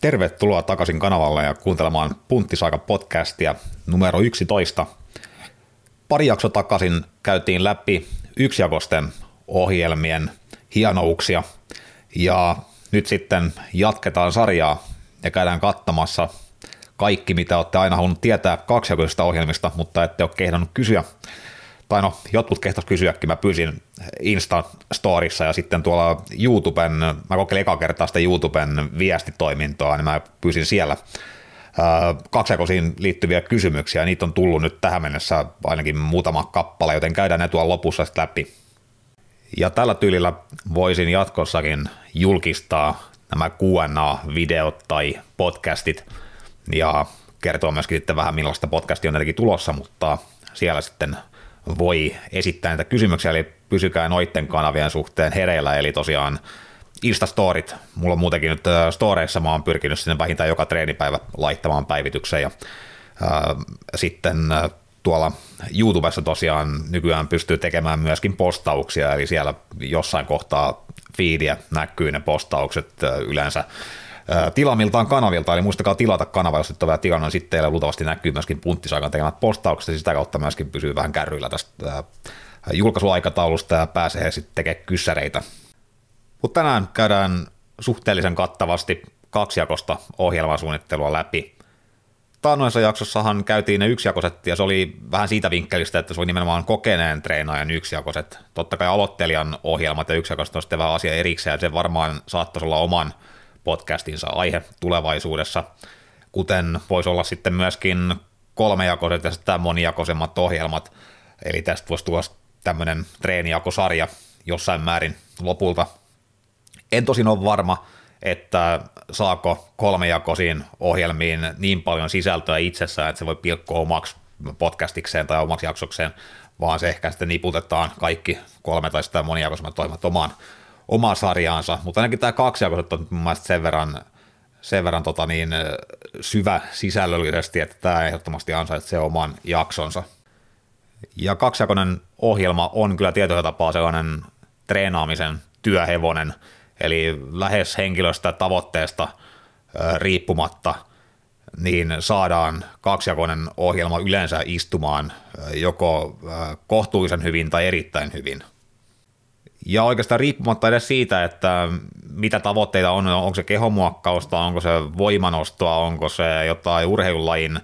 Tervetuloa takaisin kanavalle ja kuuntelemaan Punttisaika podcastia numero 11. Pari jakso takaisin käytiin läpi yksijakosten ohjelmien hienouksia ja nyt sitten jatketaan sarjaa ja käydään katsomassa kaikki, mitä olette aina halunnut tietää kaksijakoisista ohjelmista, mutta ette ole kehdannut kysyä tai no jotkut kehtos kysyäkin, mä pyysin Insta-storissa ja sitten tuolla YouTuben, mä kokeilin eka kertaa sitä YouTuben viestitoimintoa, niin mä pyysin siellä kaksijakoisiin liittyviä kysymyksiä, niitä on tullut nyt tähän mennessä ainakin muutama kappale, joten käydään ne tuolla lopussa sitten läpi. Ja tällä tyylillä voisin jatkossakin julkistaa nämä Q&A-videot tai podcastit ja kertoa myöskin sitten vähän millaista podcastia on tietenkin tulossa, mutta siellä sitten voi esittää näitä kysymyksiä, eli pysykää noitten kanavien suhteen hereillä, eli tosiaan Insta-storit, mulla on muutenkin nyt äh, storeissa, mä oon pyrkinyt sinne vähintään joka treenipäivä laittamaan päivityksen, ja ää, äh, sitten ää, äh, tuolla YouTubessa tosiaan nykyään pystyy tekemään myöskin postauksia, eli siellä jossain kohtaa feedia näkyy ne postaukset yleensä tilamiltaan kanavilta, eli muistakaa tilata kanava, jos et ole vielä tilannut, niin sitten teille luultavasti näkyy myöskin punttisaikan tekemät postaukset, ja sitä kautta myöskin pysyy vähän kärryillä tästä julkaisuaikataulusta ja pääsee sitten tekemään kyssäreitä. Mutta tänään käydään suhteellisen kattavasti kaksijakosta ohjelmasuunnittelua läpi. Taannoissa jaksossahan käytiin ne yksijakoset, ja se oli vähän siitä vinkkelistä, että se oli nimenomaan kokeneen treenaajan yksijakoset. Totta kai aloittelijan ohjelmat ja yksijakoset on sitten vähän asia erikseen, ja se varmaan saattaisi olla oman podcastinsa aihe tulevaisuudessa, kuten voisi olla sitten myöskin kolmejakoiset ja sitten monijakoisemmat ohjelmat, eli tästä voisi tulla tämmöinen treenijakosarja jossain määrin lopulta. En tosin ole varma, että saako kolmejakoisiin ohjelmiin niin paljon sisältöä itsessään, että se voi pilkkoa omaksi podcastikseen tai omaksi jaksokseen, vaan se ehkä sitten niputetaan kaikki kolme tai sitä monijakoisemmat toimat omaan omaa sarjaansa, mutta ainakin tämä kaksijakoiset on mun mielestä sen verran, sen verran tota niin, syvä sisällöllisesti, että tämä ehdottomasti ansaitsee oman jaksonsa. Ja kaksijakoinen ohjelma on kyllä tietyllä tapaa sellainen treenaamisen työhevonen, eli lähes henkilöstä tavoitteesta riippumatta, niin saadaan kaksijakoinen ohjelma yleensä istumaan joko kohtuullisen hyvin tai erittäin hyvin – ja oikeastaan riippumatta edes siitä, että mitä tavoitteita on, onko se kehomuokkausta, onko se voimanostoa, onko se jotain urheilulajin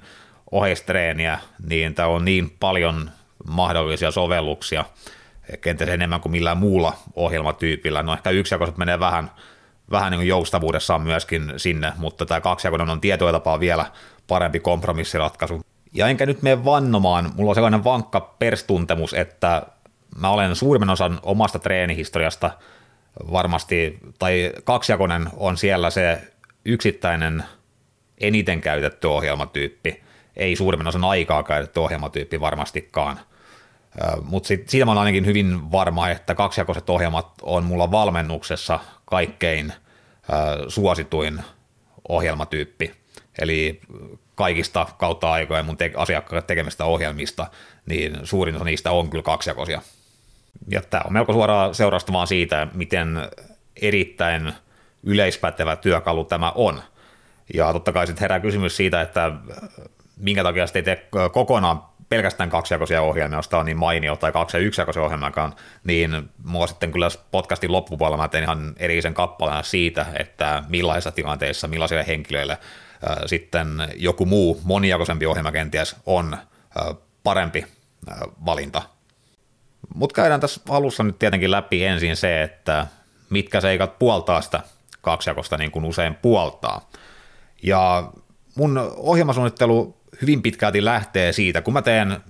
oheistreeniä, niin tämä on niin paljon mahdollisia sovelluksia, kenties enemmän kuin millään muulla ohjelmatyypillä. No ehkä yksijakoiset menee vähän, vähän niin joustavuudessaan myöskin sinne, mutta tämä kaksijakoinen on tietoja tapaa vielä parempi kompromissiratkaisu. Ja enkä nyt mene vannomaan, mulla on sellainen vankka perstuntemus, että mä olen suurimman osan omasta treenihistoriasta varmasti, tai kaksijakoinen on siellä se yksittäinen eniten käytetty ohjelmatyyppi, ei suurimman osan aikaa käytetty ohjelmatyyppi varmastikaan. Mutta siitä mä olen ainakin hyvin varma, että kaksijakoiset ohjelmat on mulla valmennuksessa kaikkein suosituin ohjelmatyyppi. Eli kaikista kautta aikojen mun te- asiakkaille tekemistä ohjelmista, niin suurin osa niistä on kyllä kaksijakoisia. Ja tämä on melko suoraa seurausta vaan siitä, miten erittäin yleispätevä työkalu tämä on. Ja totta kai sitten herää kysymys siitä, että minkä takia sitten ei tee kokonaan pelkästään kaksijakoisia ohjelmia, jos tämä on niin mainio, tai kaksi- ja yksijakoisia ohjelmiakaan, niin mua sitten kyllä podcastin loppupuolella mä tein ihan erillisen kappaleen siitä, että millaisissa tilanteissa, millaisille henkilöille äh, sitten joku muu monijakoisempi ohjelma kenties on äh, parempi äh, valinta mutta käydään tässä alussa nyt tietenkin läpi ensin se, että mitkä seikat puoltaa sitä kaksijakosta niin kuin usein puoltaa. Ja mun ohjelmasuunnittelu hyvin pitkälti lähtee siitä, kun mä teen äh,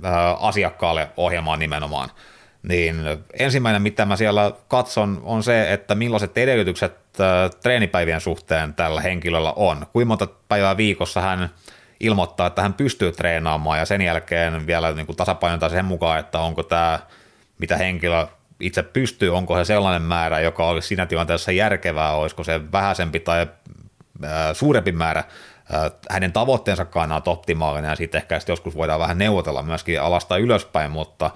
asiakkaalle ohjelmaa nimenomaan, niin ensimmäinen, mitä mä siellä katson, on se, että millaiset edellytykset äh, treenipäivien suhteen tällä henkilöllä on. Kuinka monta päivää viikossa hän ilmoittaa, että hän pystyy treenaamaan ja sen jälkeen vielä niin kuin tasapainotaan sen mukaan, että onko tämä mitä henkilö itse pystyy, onko se sellainen määrä, joka olisi siinä tilanteessa järkevää, olisiko se vähäisempi tai suurempi määrä hänen tavoitteensa kannalta optimaalinen, ja sitten ehkä sitten joskus voidaan vähän neuvotella myöskin alasta ylöspäin, mutta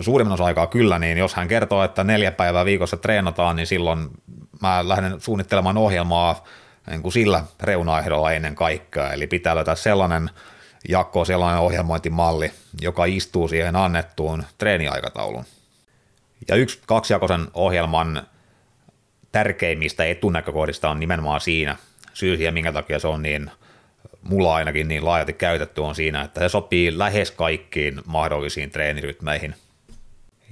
suurimman osa aikaa kyllä, niin jos hän kertoo, että neljä päivää viikossa treenataan, niin silloin mä lähden suunnittelemaan ohjelmaa niin kuin sillä reunaehdolla ennen kaikkea. Eli pitää löytää sellainen jako, sellainen ohjelmointimalli, joka istuu siihen annettuun treeniaikatauluun. Ja yksi kaksijakoisen ohjelman tärkeimmistä etunäkökohdista on nimenomaan siinä, syy siihen, minkä takia se on niin, mulla ainakin niin laajalti käytetty, on siinä, että se sopii lähes kaikkiin mahdollisiin treenirytmeihin.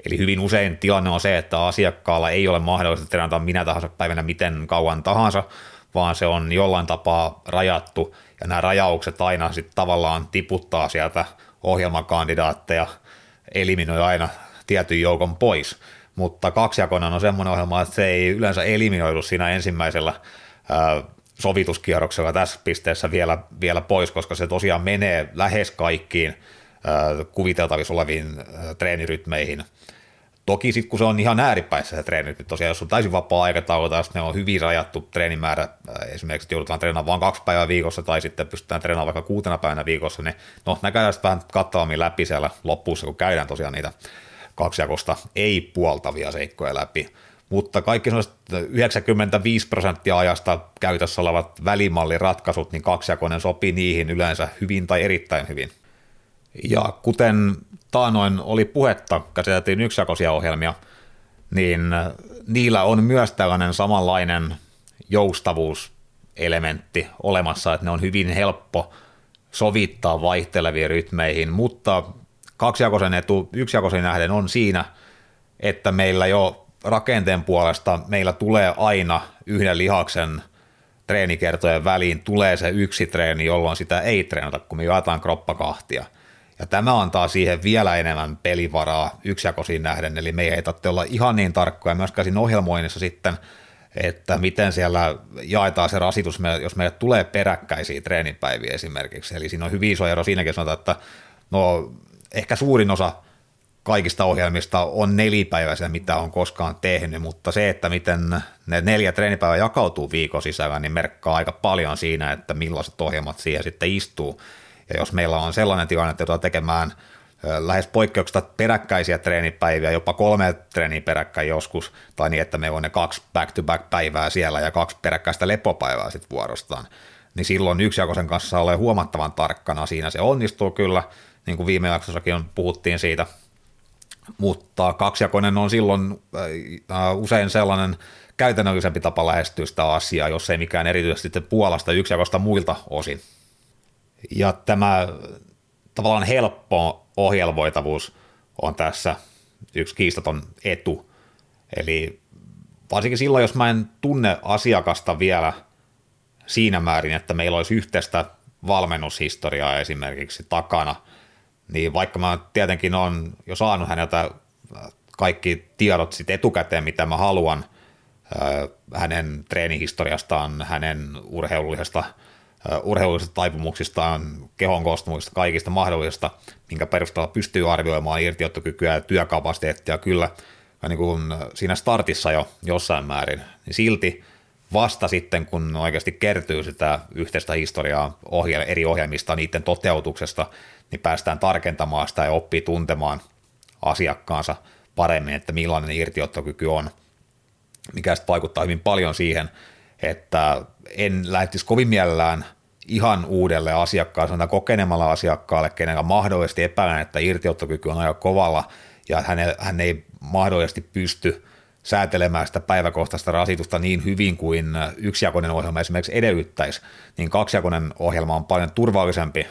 Eli hyvin usein tilanne on se, että asiakkaalla ei ole mahdollista treenata minä tahansa päivänä miten kauan tahansa, vaan se on jollain tapaa rajattu, ja nämä rajaukset aina sitten tavallaan tiputtaa sieltä ohjelmakandidaatteja, eliminoi aina tietyn joukon pois. Mutta kaksijakoinen on semmoinen ohjelma, että se ei yleensä eliminoidu siinä ensimmäisellä ää, sovituskierroksella tässä pisteessä vielä, vielä pois, koska se tosiaan menee lähes kaikkiin ää, kuviteltavissa oleviin ää, treenirytmeihin – Toki sitten kun se on ihan ääripäissä se treeni, niin tosiaan jos on täysin vapaa aikataulu tai ne on hyvin rajattu treenimäärä, äh, esimerkiksi että joudutaan treenaamaan vain kaksi päivää viikossa tai sitten pystytään treenaamaan vaikka kuutena päivänä viikossa, niin no ne käydään vähän kattavammin läpi siellä loppuussa, kun käydään tosiaan niitä kaksijakosta ei-puoltavia seikkoja läpi. Mutta kaikki sellaiset 95 prosenttia ajasta käytössä olevat välimalliratkaisut, niin kaksijakoinen sopii niihin yleensä hyvin tai erittäin hyvin. Ja kuten taanoin oli puhetta, käsiteltiin yksijakoisia ohjelmia, niin niillä on myös tällainen samanlainen joustavuuselementti olemassa, että ne on hyvin helppo sovittaa vaihteleviin rytmeihin, mutta kaksijakoisen etu yksijakoisen nähden on siinä, että meillä jo rakenteen puolesta meillä tulee aina yhden lihaksen treenikertojen väliin tulee se yksi treeni, jolloin sitä ei treenata, kun me jaetaan kroppa kahtia – ja tämä antaa siihen vielä enemmän pelivaraa yksijakoisiin nähden, eli me ei tarvitse olla ihan niin tarkkoja myöskään siinä ohjelmoinnissa sitten, että miten siellä jaetaan se rasitus, jos meille tulee peräkkäisiä treenipäiviä esimerkiksi. Eli siinä on hyvin iso ero siinäkin sanotaan, että no ehkä suurin osa kaikista ohjelmista on nelipäiväisiä, mitä on koskaan tehnyt, mutta se, että miten ne neljä treenipäivää jakautuu viikon sisällä, niin merkkaa aika paljon siinä, että millaiset ohjelmat siihen sitten istuu. Ja jos meillä on sellainen tilanne, että joudutaan tekemään lähes poikkeuksesta peräkkäisiä treenipäiviä, jopa kolme treeniä peräkkäin joskus, tai niin, että meillä on ne kaksi back-to-back-päivää siellä ja kaksi peräkkäistä lepopäivää sitten vuorostaan, niin silloin yksijakoisen kanssa ole huomattavan tarkkana. Siinä se onnistuu kyllä, niin kuin viime jaksossakin on, puhuttiin siitä, mutta kaksijakoinen on silloin usein sellainen käytännöllisempi tapa lähestyä sitä asiaa, jos ei mikään erityisesti puolasta yksijakosta muilta osin. Ja tämä tavallaan helppo ohjelmoitavuus on tässä yksi kiistaton etu. Eli varsinkin silloin, jos mä en tunne asiakasta vielä siinä määrin, että meillä olisi yhteistä valmennushistoriaa esimerkiksi takana, niin vaikka mä tietenkin on jo saanut häneltä kaikki tiedot sit etukäteen, mitä mä haluan hänen treenihistoriastaan, hänen urheilullisesta urheilullisista taipumuksistaan, kehon koostumuksista, kaikista mahdollisista, minkä perusteella pystyy arvioimaan irtiottokykyä ja työkapasiteettia. Kyllä niin kuin siinä startissa jo jossain määrin, niin silti vasta sitten, kun oikeasti kertyy sitä yhteistä historiaa ohjel- eri ohjelmista, niiden toteutuksesta, niin päästään tarkentamaan sitä ja oppii tuntemaan asiakkaansa paremmin, että millainen irtiottokyky on, mikä sitten vaikuttaa hyvin paljon siihen, että en lähtisi kovin mielellään ihan uudelle asiakkaalle, sanotaan kokenemalla asiakkaalle, kenellä mahdollisesti epäilen, että irtiottokyky on aika kovalla ja hän ei, hän ei mahdollisesti pysty säätelemään sitä päiväkohtaista rasitusta niin hyvin kuin yksijakoinen ohjelma esimerkiksi edellyttäisi, niin kaksijakoinen ohjelma on paljon turvallisempi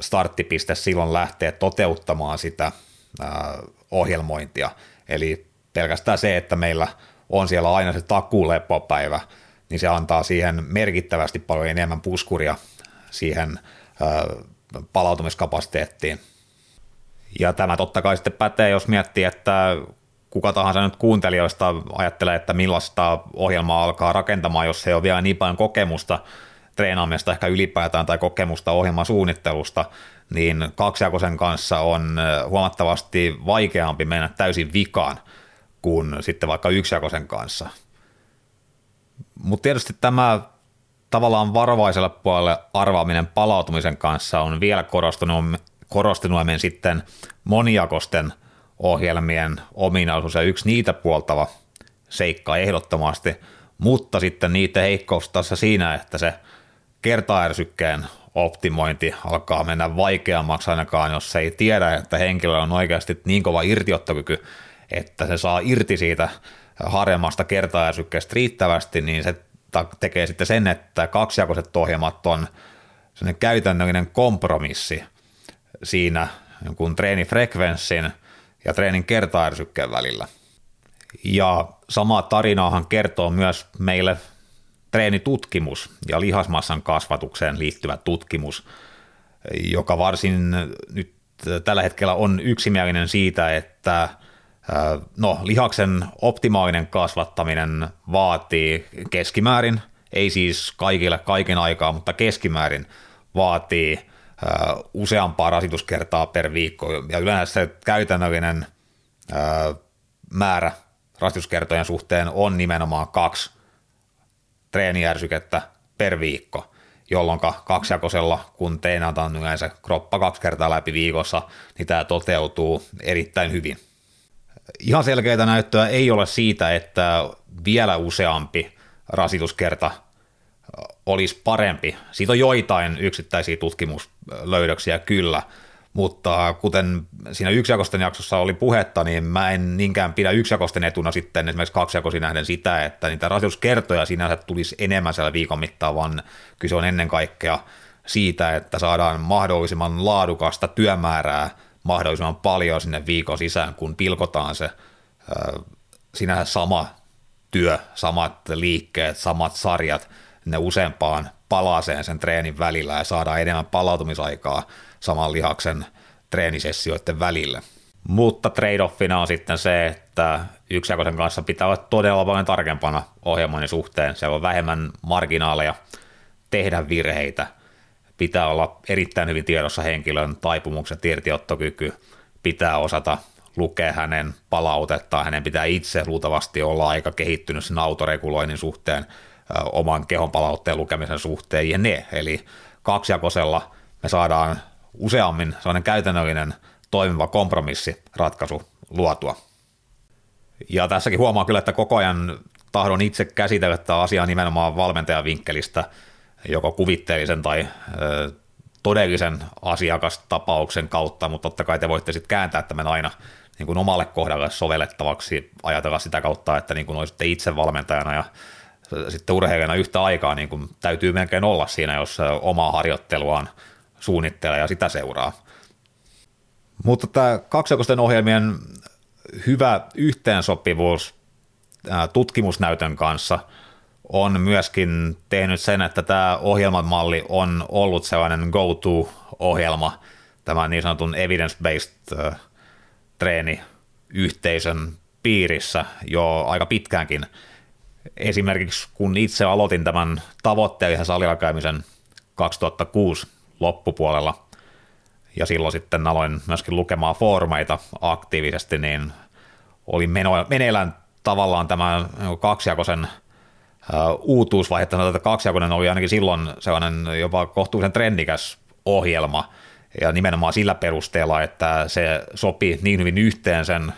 starttipiste silloin lähteä toteuttamaan sitä ohjelmointia. Eli pelkästään se, että meillä on siellä aina se takuulepopäivä, niin se antaa siihen merkittävästi paljon enemmän puskuria siihen palautumiskapasiteettiin. Ja tämä totta kai sitten pätee, jos miettii, että kuka tahansa nyt kuuntelijoista ajattelee, että millaista ohjelmaa alkaa rakentamaan, jos ei ole vielä niin paljon kokemusta treenaamista ehkä ylipäätään tai kokemusta ohjelmasuunnittelusta, niin kaksijakoisen kanssa on huomattavasti vaikeampi mennä täysin vikaan kuin sitten vaikka yksijakoisen kanssa. Mutta tietysti tämä tavallaan varovaiselle puolelle arvaaminen palautumisen kanssa on vielä korostunut, korostuneemmin sitten moniakosten ohjelmien ominaisuus, ja yksi niitä puoltava seikka ehdottomasti mutta sitten niiden heikkous tässä siinä, että se kertaärsykkeen optimointi alkaa mennä vaikeammaksi ainakaan, jos ei tiedä, että henkilö on oikeasti niin kova irtiottokyky, että se saa irti siitä harjemmasta kertaärsykkeestä riittävästi, niin se tekee sitten sen, että kaksijakoiset ohjelmat on sellainen käytännöllinen kompromissi siinä jonkun treenifrekvenssin ja treenin kertaärsykkeen välillä. Ja sama tarinaahan kertoo myös meille treenitutkimus ja lihasmassan kasvatukseen liittyvä tutkimus, joka varsin nyt tällä hetkellä on yksimielinen siitä, että no, lihaksen optimaalinen kasvattaminen vaatii keskimäärin, ei siis kaikille kaiken aikaa, mutta keskimäärin vaatii useampaa rasituskertaa per viikko ja yleensä se käytännöllinen määrä rasituskertojen suhteen on nimenomaan kaksi treenijärsykettä per viikko, jolloin kaksijakosella, kun treenataan yleensä kroppa kaksi kertaa läpi viikossa, niin tämä toteutuu erittäin hyvin. Ihan selkeää näyttöä ei ole siitä, että vielä useampi rasituskerta olisi parempi. Siitä on joitain yksittäisiä tutkimuslöydöksiä kyllä, mutta kuten siinä yksijakosten jaksossa oli puhetta, niin mä en niinkään pidä yksijakosten etuna sitten esimerkiksi kaksijakoisin nähden sitä, että niitä rasituskertoja sinänsä tulisi enemmän siellä viikon mittaan, vaan kyse on ennen kaikkea siitä, että saadaan mahdollisimman laadukasta työmäärää mahdollisimman paljon sinne viikon sisään, kun pilkotaan se sinänsä sama työ, samat liikkeet, samat sarjat, ne useampaan palaseen sen treenin välillä ja saadaan enemmän palautumisaikaa saman lihaksen treenisessioiden välillä. Mutta trade-offina on sitten se, että yksijakoisen kanssa pitää olla todella paljon tarkempana ohjelmoinnin suhteen. Siellä on vähemmän marginaaleja tehdä virheitä. Pitää olla erittäin hyvin tiedossa henkilön taipumukset, irtiottokyky. Pitää osata lukea hänen palautettaan. Hänen pitää itse luultavasti olla aika kehittynyt sen autoreguloinnin suhteen, oman kehon palautteen lukemisen suhteen ja ne. Eli kaksijakosella me saadaan useammin sellainen käytännöllinen toimiva kompromissiratkaisu luotua. Ja tässäkin huomaa kyllä, että koko ajan tahdon itse käsitellä tätä asiaa nimenomaan valmentajan vinkkelistä, joko kuvitteellisen tai ö, todellisen asiakastapauksen kautta, mutta totta kai te voitte sitten kääntää tämän aina niin kuin omalle kohdalle sovellettavaksi, ajatella sitä kautta, että niin kuin olisitte itse valmentajana ja sitten urheilijana yhtä aikaa niin kuin täytyy melkein olla siinä, jos omaa harjoitteluaan suunnittelee ja sitä seuraa. Mutta tämä kaksijakoisten ohjelmien hyvä yhteensopivuus tutkimusnäytön kanssa on myöskin tehnyt sen, että tämä ohjelmamalli on ollut sellainen go-to-ohjelma tämän niin sanotun evidence-based treeni yhteisön piirissä jo aika pitkäänkin. Esimerkiksi kun itse aloitin tämän tavoitteellisen salilla käymisen 2006 loppupuolella, ja silloin sitten aloin myöskin lukemaan foorumeita aktiivisesti, niin oli meneillään tavallaan tämä kaksijakoisen uh, uutuusvaihe, että kaksijakoinen oli ainakin silloin sellainen jopa kohtuullisen trendikäs ohjelma, ja nimenomaan sillä perusteella, että se sopi niin hyvin yhteen sen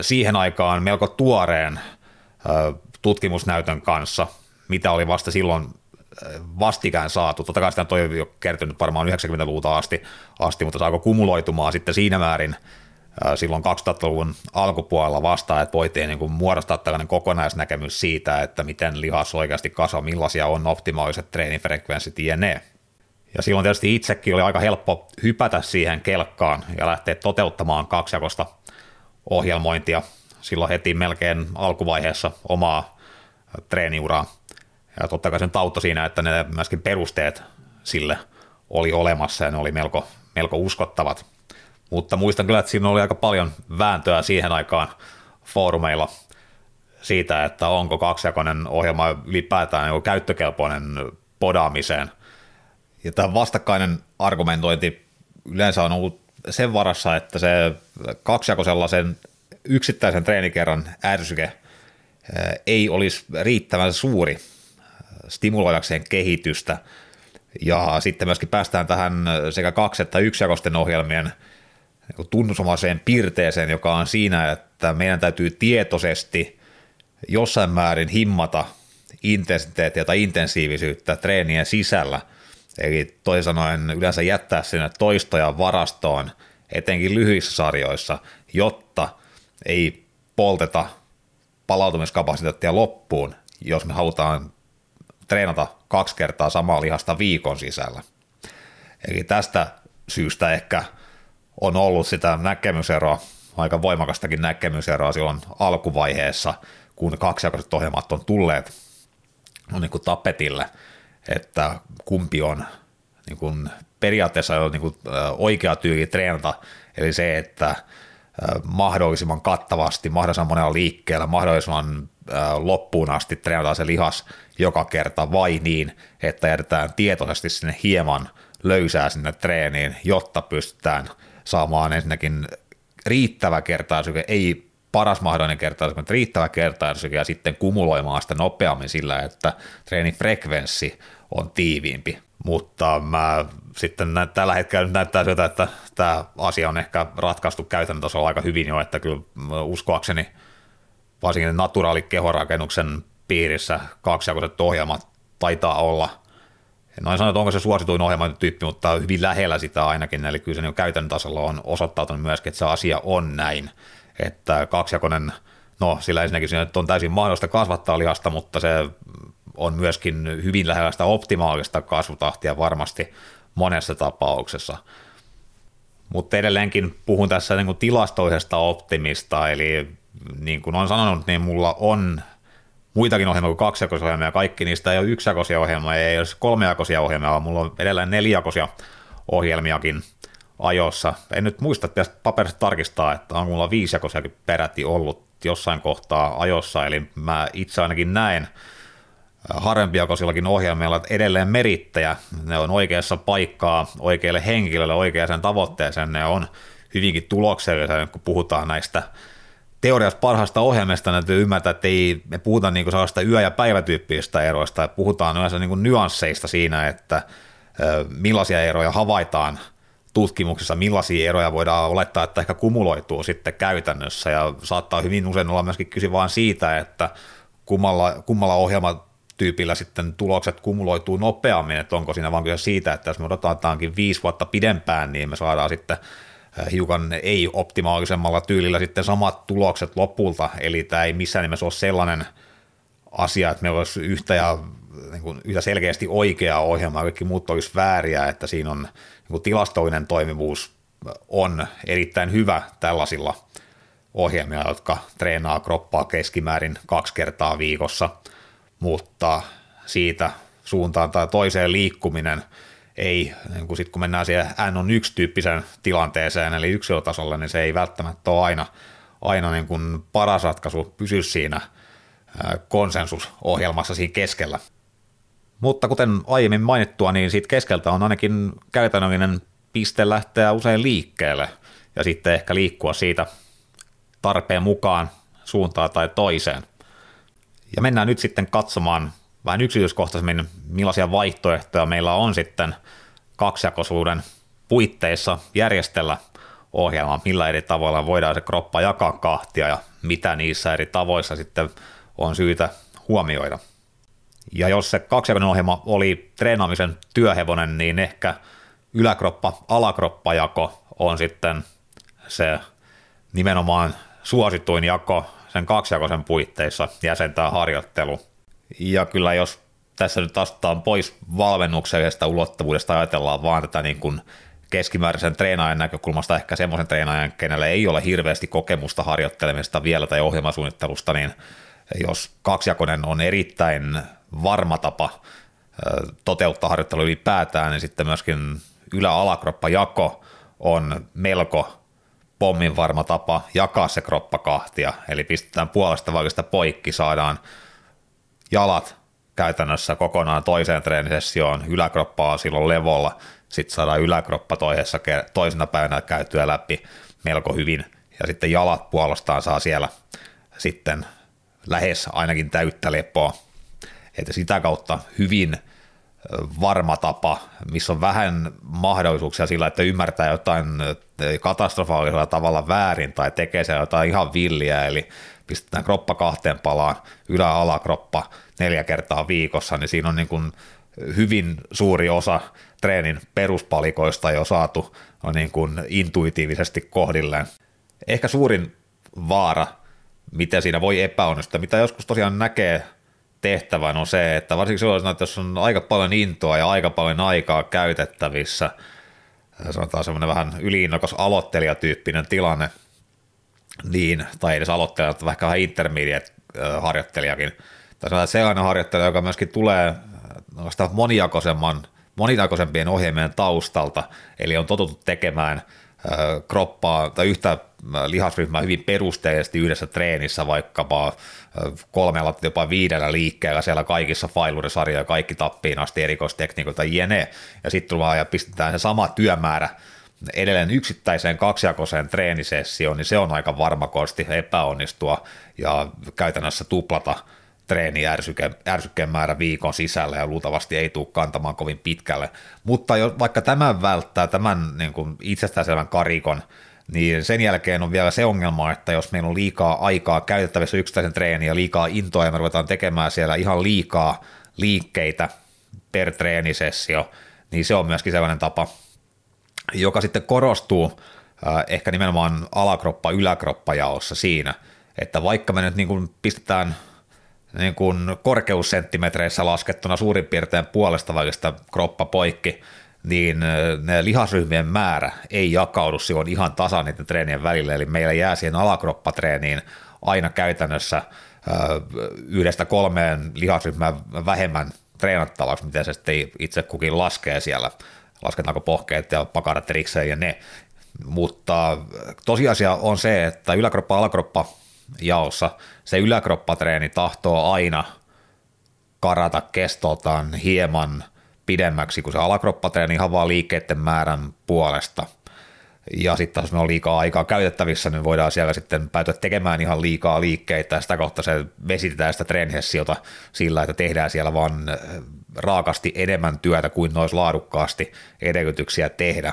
siihen aikaan melko tuoreen tutkimusnäytön kanssa, mitä oli vasta silloin vastikään saatu. Totta kai sitä on jo kertynyt varmaan 90-luvulta asti, asti, mutta saako kumuloitumaan sitten siinä määrin silloin 2000-luvun alkupuolella vasta, että voitiin niin kuin muodostaa tällainen kokonaisnäkemys siitä, että miten lihas oikeasti kasvaa, millaisia on optimaaliset treenifrekvenssit jne. Ja silloin tietysti itsekin oli aika helppo hypätä siihen kelkkaan ja lähteä toteuttamaan kaksijakosta ohjelmointia silloin heti melkein alkuvaiheessa omaa treeniuraa ja totta kai sen tautta siinä, että ne myöskin perusteet sille oli olemassa ja ne oli melko, melko uskottavat. Mutta muistan kyllä, että siinä oli aika paljon vääntöä siihen aikaan foorumeilla siitä, että onko kaksijakoinen ohjelma ylipäätään joku käyttökelpoinen podaamiseen. Ja tämä vastakkainen argumentointi yleensä on ollut sen varassa, että se kaksijakoisella sen yksittäisen treenikerran ärsyke ei olisi riittävän suuri stimuloidakseen kehitystä. Ja sitten myöskin päästään tähän sekä kaksi- että yksijakoisten ohjelmien niin tunnusomaiseen piirteeseen, joka on siinä, että meidän täytyy tietoisesti jossain määrin himmata intensiteettiä tai intensiivisyyttä treenien sisällä. Eli toisin sanoen yleensä jättää sinne toistoja varastoon, etenkin lyhyissä sarjoissa, jotta ei polteta palautumiskapasiteettia loppuun, jos me halutaan treenata kaksi kertaa samaa lihasta viikon sisällä. Eli tästä syystä ehkä on ollut sitä näkemyseroa, aika voimakastakin näkemyseroa silloin alkuvaiheessa, kun kaksijakoiset ohjelmat on tulleet on niin kuin tapetille, että kumpi on niin kuin periaatteessa on niin kuin oikea tyyli treenata, eli se, että mahdollisimman kattavasti, mahdollisimman monella liikkeellä, mahdollisimman loppuun asti treenataan se lihas joka kerta vai niin, että jätetään tietoisesti sinne hieman löysää sinne treeniin, jotta pystytään saamaan ensinnäkin riittävä kertaisyke, ei paras mahdollinen kertaisyke, mutta riittävä kertaisyke ja sitten kumuloimaan sitä nopeammin sillä, että treenifrekvenssi on tiiviimpi. Mutta mä sitten nä- tällä hetkellä näyttää siltä, että tämä asia on ehkä ratkaistu käytännön tasolla aika hyvin jo, että kyllä uskoakseni varsinkin naturaalikehorakennuksen piirissä kaksijakoiset ohjelmat taitaa olla – en sano, että onko se suosituin ohjelmatyyppi, mutta hyvin lähellä sitä ainakin, eli kyllä se niin käytännön tasolla on osoittautunut myöskin, että se asia on näin, että kaksijakoinen, no sillä ensinnäkin se on täysin mahdollista kasvattaa lihasta, mutta se on myöskin hyvin lähellä sitä optimaalista kasvutahtia varmasti monessa tapauksessa. Mutta edelleenkin puhun tässä niin tilastoisesta optimista, eli niin kuin olen sanonut, niin mulla on muitakin ohjelmia kuin kaksijakoisia kaikki niistä ei ole yksijakoisia ohjelmia, ei ole kolmejakoisia ohjelmia, vaan mulla on edelleen nelijakoisia ohjelmiakin ajossa. En nyt muista, että paperista tarkistaa, että on mulla viisijakoisiakin peräti ollut jossain kohtaa ajossa, eli mä itse ainakin näen harvempiakoisillakin ohjelmilla edelleen merittäjä, ne on oikeassa paikkaa oikealle henkilölle, oikeaan tavoitteeseen, ne on hyvinkin tuloksellisia, kun puhutaan näistä teoriassa parhaasta ohjelmista täytyy ymmärtää, että ei, me puhuta niin sellaista yö- ja päivätyyppisistä eroista, että puhutaan yleensä niin nyansseista siinä, että millaisia eroja havaitaan tutkimuksissa, millaisia eroja voidaan olettaa, että ehkä kumuloituu sitten käytännössä, ja saattaa hyvin usein olla myöskin kyse vain siitä, että kummalla, kummalla ohjelmatyypillä sitten tulokset kumuloituu nopeammin, että onko siinä vaan kyse siitä, että jos me odotetaankin viisi vuotta pidempään, niin me saadaan sitten hiukan ei-optimaalisemmalla tyylillä sitten samat tulokset lopulta, eli tämä ei missään nimessä ole sellainen asia, että meillä olisi yhtä, ja, niin kuin, yhtä selkeästi oikeaa ohjelmaa, kaikki muut olisi vääriä, että siinä on niin kuin tilastollinen toimivuus on erittäin hyvä tällaisilla ohjelmia, jotka treenaa kroppaa keskimäärin kaksi kertaa viikossa, mutta siitä suuntaan tai toiseen liikkuminen – ei, niin kun, sit kun mennään siihen N on yksi tyyppisen tilanteeseen, eli yksilötasolle, niin se ei välttämättä ole aina, aina niin kuin paras ratkaisu pysyä siinä konsensusohjelmassa siinä keskellä. Mutta kuten aiemmin mainittua, niin siitä keskeltä on ainakin käytännöllinen piste lähteä usein liikkeelle ja sitten ehkä liikkua siitä tarpeen mukaan suuntaan tai toiseen. Ja mennään nyt sitten katsomaan vähän yksityiskohtaisemmin, millaisia vaihtoehtoja meillä on sitten kaksijakoisuuden puitteissa järjestellä ohjelma, millä eri tavoilla voidaan se kroppa jakaa kahtia ja mitä niissä eri tavoissa sitten on syytä huomioida. Ja jos se kaksijakoinen ohjelma oli treenaamisen työhevonen, niin ehkä yläkroppa-alakroppajako on sitten se nimenomaan suosituin jako sen kaksijakoisen puitteissa jäsentää harjoittelu – ja kyllä jos tässä nyt astutaan pois valmennuksellisesta ulottuvuudesta, ajatellaan vaan tätä niin kuin keskimääräisen treenaajan näkökulmasta ehkä semmoisen treenaajan, kenelle ei ole hirveästi kokemusta harjoittelemista vielä tai ohjelmasuunnittelusta, niin jos kaksijakoinen on erittäin varma tapa toteuttaa harjoittelu ylipäätään, niin sitten myöskin ylä-alakroppajako on melko pommin varma tapa jakaa se kroppa kahtia, eli pistetään puolesta vaikka poikki, saadaan jalat käytännössä kokonaan toiseen treenisessioon, yläkroppa on silloin levolla, sitten saadaan yläkroppa toisessa, toisena päivänä käytyä läpi melko hyvin, ja sitten jalat puolestaan saa siellä sitten lähes ainakin täyttä lepoa, että sitä kautta hyvin varma tapa, missä on vähän mahdollisuuksia sillä, että ymmärtää jotain katastrofaalisella tavalla väärin tai tekee se jotain ihan villiä, eli pistetään kroppa kahteen palaan, ylä-alakroppa neljä kertaa viikossa, niin siinä on niin kuin hyvin suuri osa treenin peruspalikoista jo saatu on niin kuin intuitiivisesti kohdilleen. Ehkä suurin vaara, mitä siinä voi epäonnistua, mitä joskus tosiaan näkee tehtävän on se, että varsinkin silloin, että jos on aika paljon intoa ja aika paljon aikaa käytettävissä, sanotaan semmoinen vähän yliinnokas aloittelijatyyppinen tilanne, niin, tai edes aloittelija, mutta vähän intermediate-harjoittelijakin, tai sellainen harjoittelija, joka myöskin tulee monijakoisemman, moninakoisempien ohjelmien taustalta, eli on totuttu tekemään kroppaa tai yhtä lihasryhmää hyvin perusteellisesti yhdessä treenissä vaikkapa kolmella jopa viidellä liikkeellä siellä kaikissa failurisarjoja, kaikki tappiin asti erikoistekniikoita jene, ja sitten tullaan ja pistetään se sama työmäärä edelleen yksittäiseen kaksijakoiseen treenisessioon, niin se on aika varma epäonnistua ja käytännössä tuplata treeniärsykkeen ärsykkeen määrä viikon sisällä ja luultavasti ei tule kantamaan kovin pitkälle. Mutta jo, vaikka tämän välttää, tämän niin kuin itsestäänselvän karikon, niin sen jälkeen on vielä se ongelma, että jos meillä on liikaa aikaa käytettävissä yksittäisen treeniin ja liikaa intoa ja me ruvetaan tekemään siellä ihan liikaa liikkeitä per treenisessio, niin se on myöskin sellainen tapa, joka sitten korostuu äh, ehkä nimenomaan alakroppa-yläkroppa jaossa siinä, että vaikka me nyt niin kuin pistetään niin kuin korkeussenttimetreissä laskettuna suurin piirtein puolesta välistä kroppa poikki, niin ne lihasryhmien määrä ei jakaudu silloin ihan tasan niiden treenien välillä, eli meillä jää siihen alakroppatreeniin aina käytännössä yhdestä kolmeen lihasryhmään vähemmän treenattavaksi, miten se sitten itse kukin laskee siellä, lasketaanko pohkeet ja pakarat erikseen ja ne, mutta tosiasia on se, että yläkroppa alakroppa jaossa se yläkroppatreeni tahtoo aina karata kestoltaan hieman pidemmäksi kuin se alakroppatreeni ihan vaan liikkeiden määrän puolesta. Ja sitten jos me on liikaa aikaa käytettävissä, niin voidaan siellä sitten päätyä tekemään ihan liikaa liikkeitä ja sitä kautta se vesitetään sitä treenihessiota sillä, että tehdään siellä vaan raakasti enemmän työtä kuin nois laadukkaasti edellytyksiä tehdä.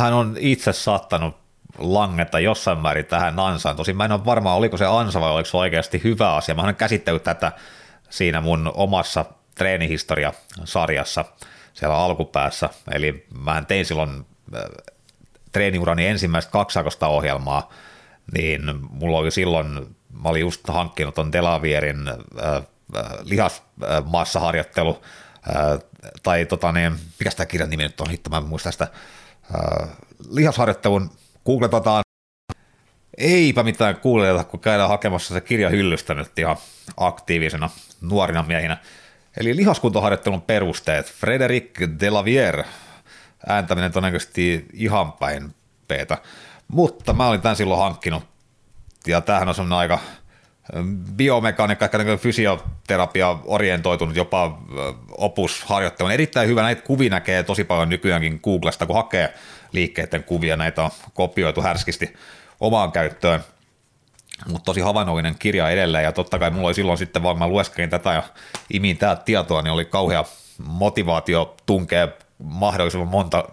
Hän on itse saattanut langetta jossain määrin tähän ansaan. Tosin mä en ole varma, oliko se ansa vai oliko se oikeasti hyvä asia. Mä olen käsittänyt tätä siinä mun omassa treenihistoria-sarjassa siellä alkupäässä. Eli mä tein silloin treeniurani ensimmäistä kaksakosta ohjelmaa, niin mulla oli silloin, mä olin just hankkinut ton Delavierin äh, äh, lihasmassaharjoittelu, äh, tai tota niin, mikä tämä kirjan nimi nyt on, hitto mä muistan sitä, äh, lihasharjoittelun googletetaan. Eipä mitään kuulijata, kun käydään hakemassa se kirja hyllystä nyt ihan aktiivisena nuorina miehinä. Eli lihaskuntoharjoittelun perusteet. Frederic Delavier, ääntäminen todennäköisesti ihan päin peetä. Mutta mä olin tämän silloin hankkinut, ja tämähän on semmoinen aika biomekaniikka, ehkä niin fysioterapia orientoitunut jopa opusharjoittelu. Erittäin hyvä, näitä kuvia näkee tosi paljon nykyäänkin Googlesta, kun hakee liikkeiden kuvia, näitä on kopioitu härskisti omaan käyttöön, mutta tosi havainnollinen kirja edelleen, ja totta kai mulla oli silloin sitten, vaan mä lueskelin tätä ja imin täältä tietoa, niin oli kauhea motivaatio tunkea mahdollisimman monta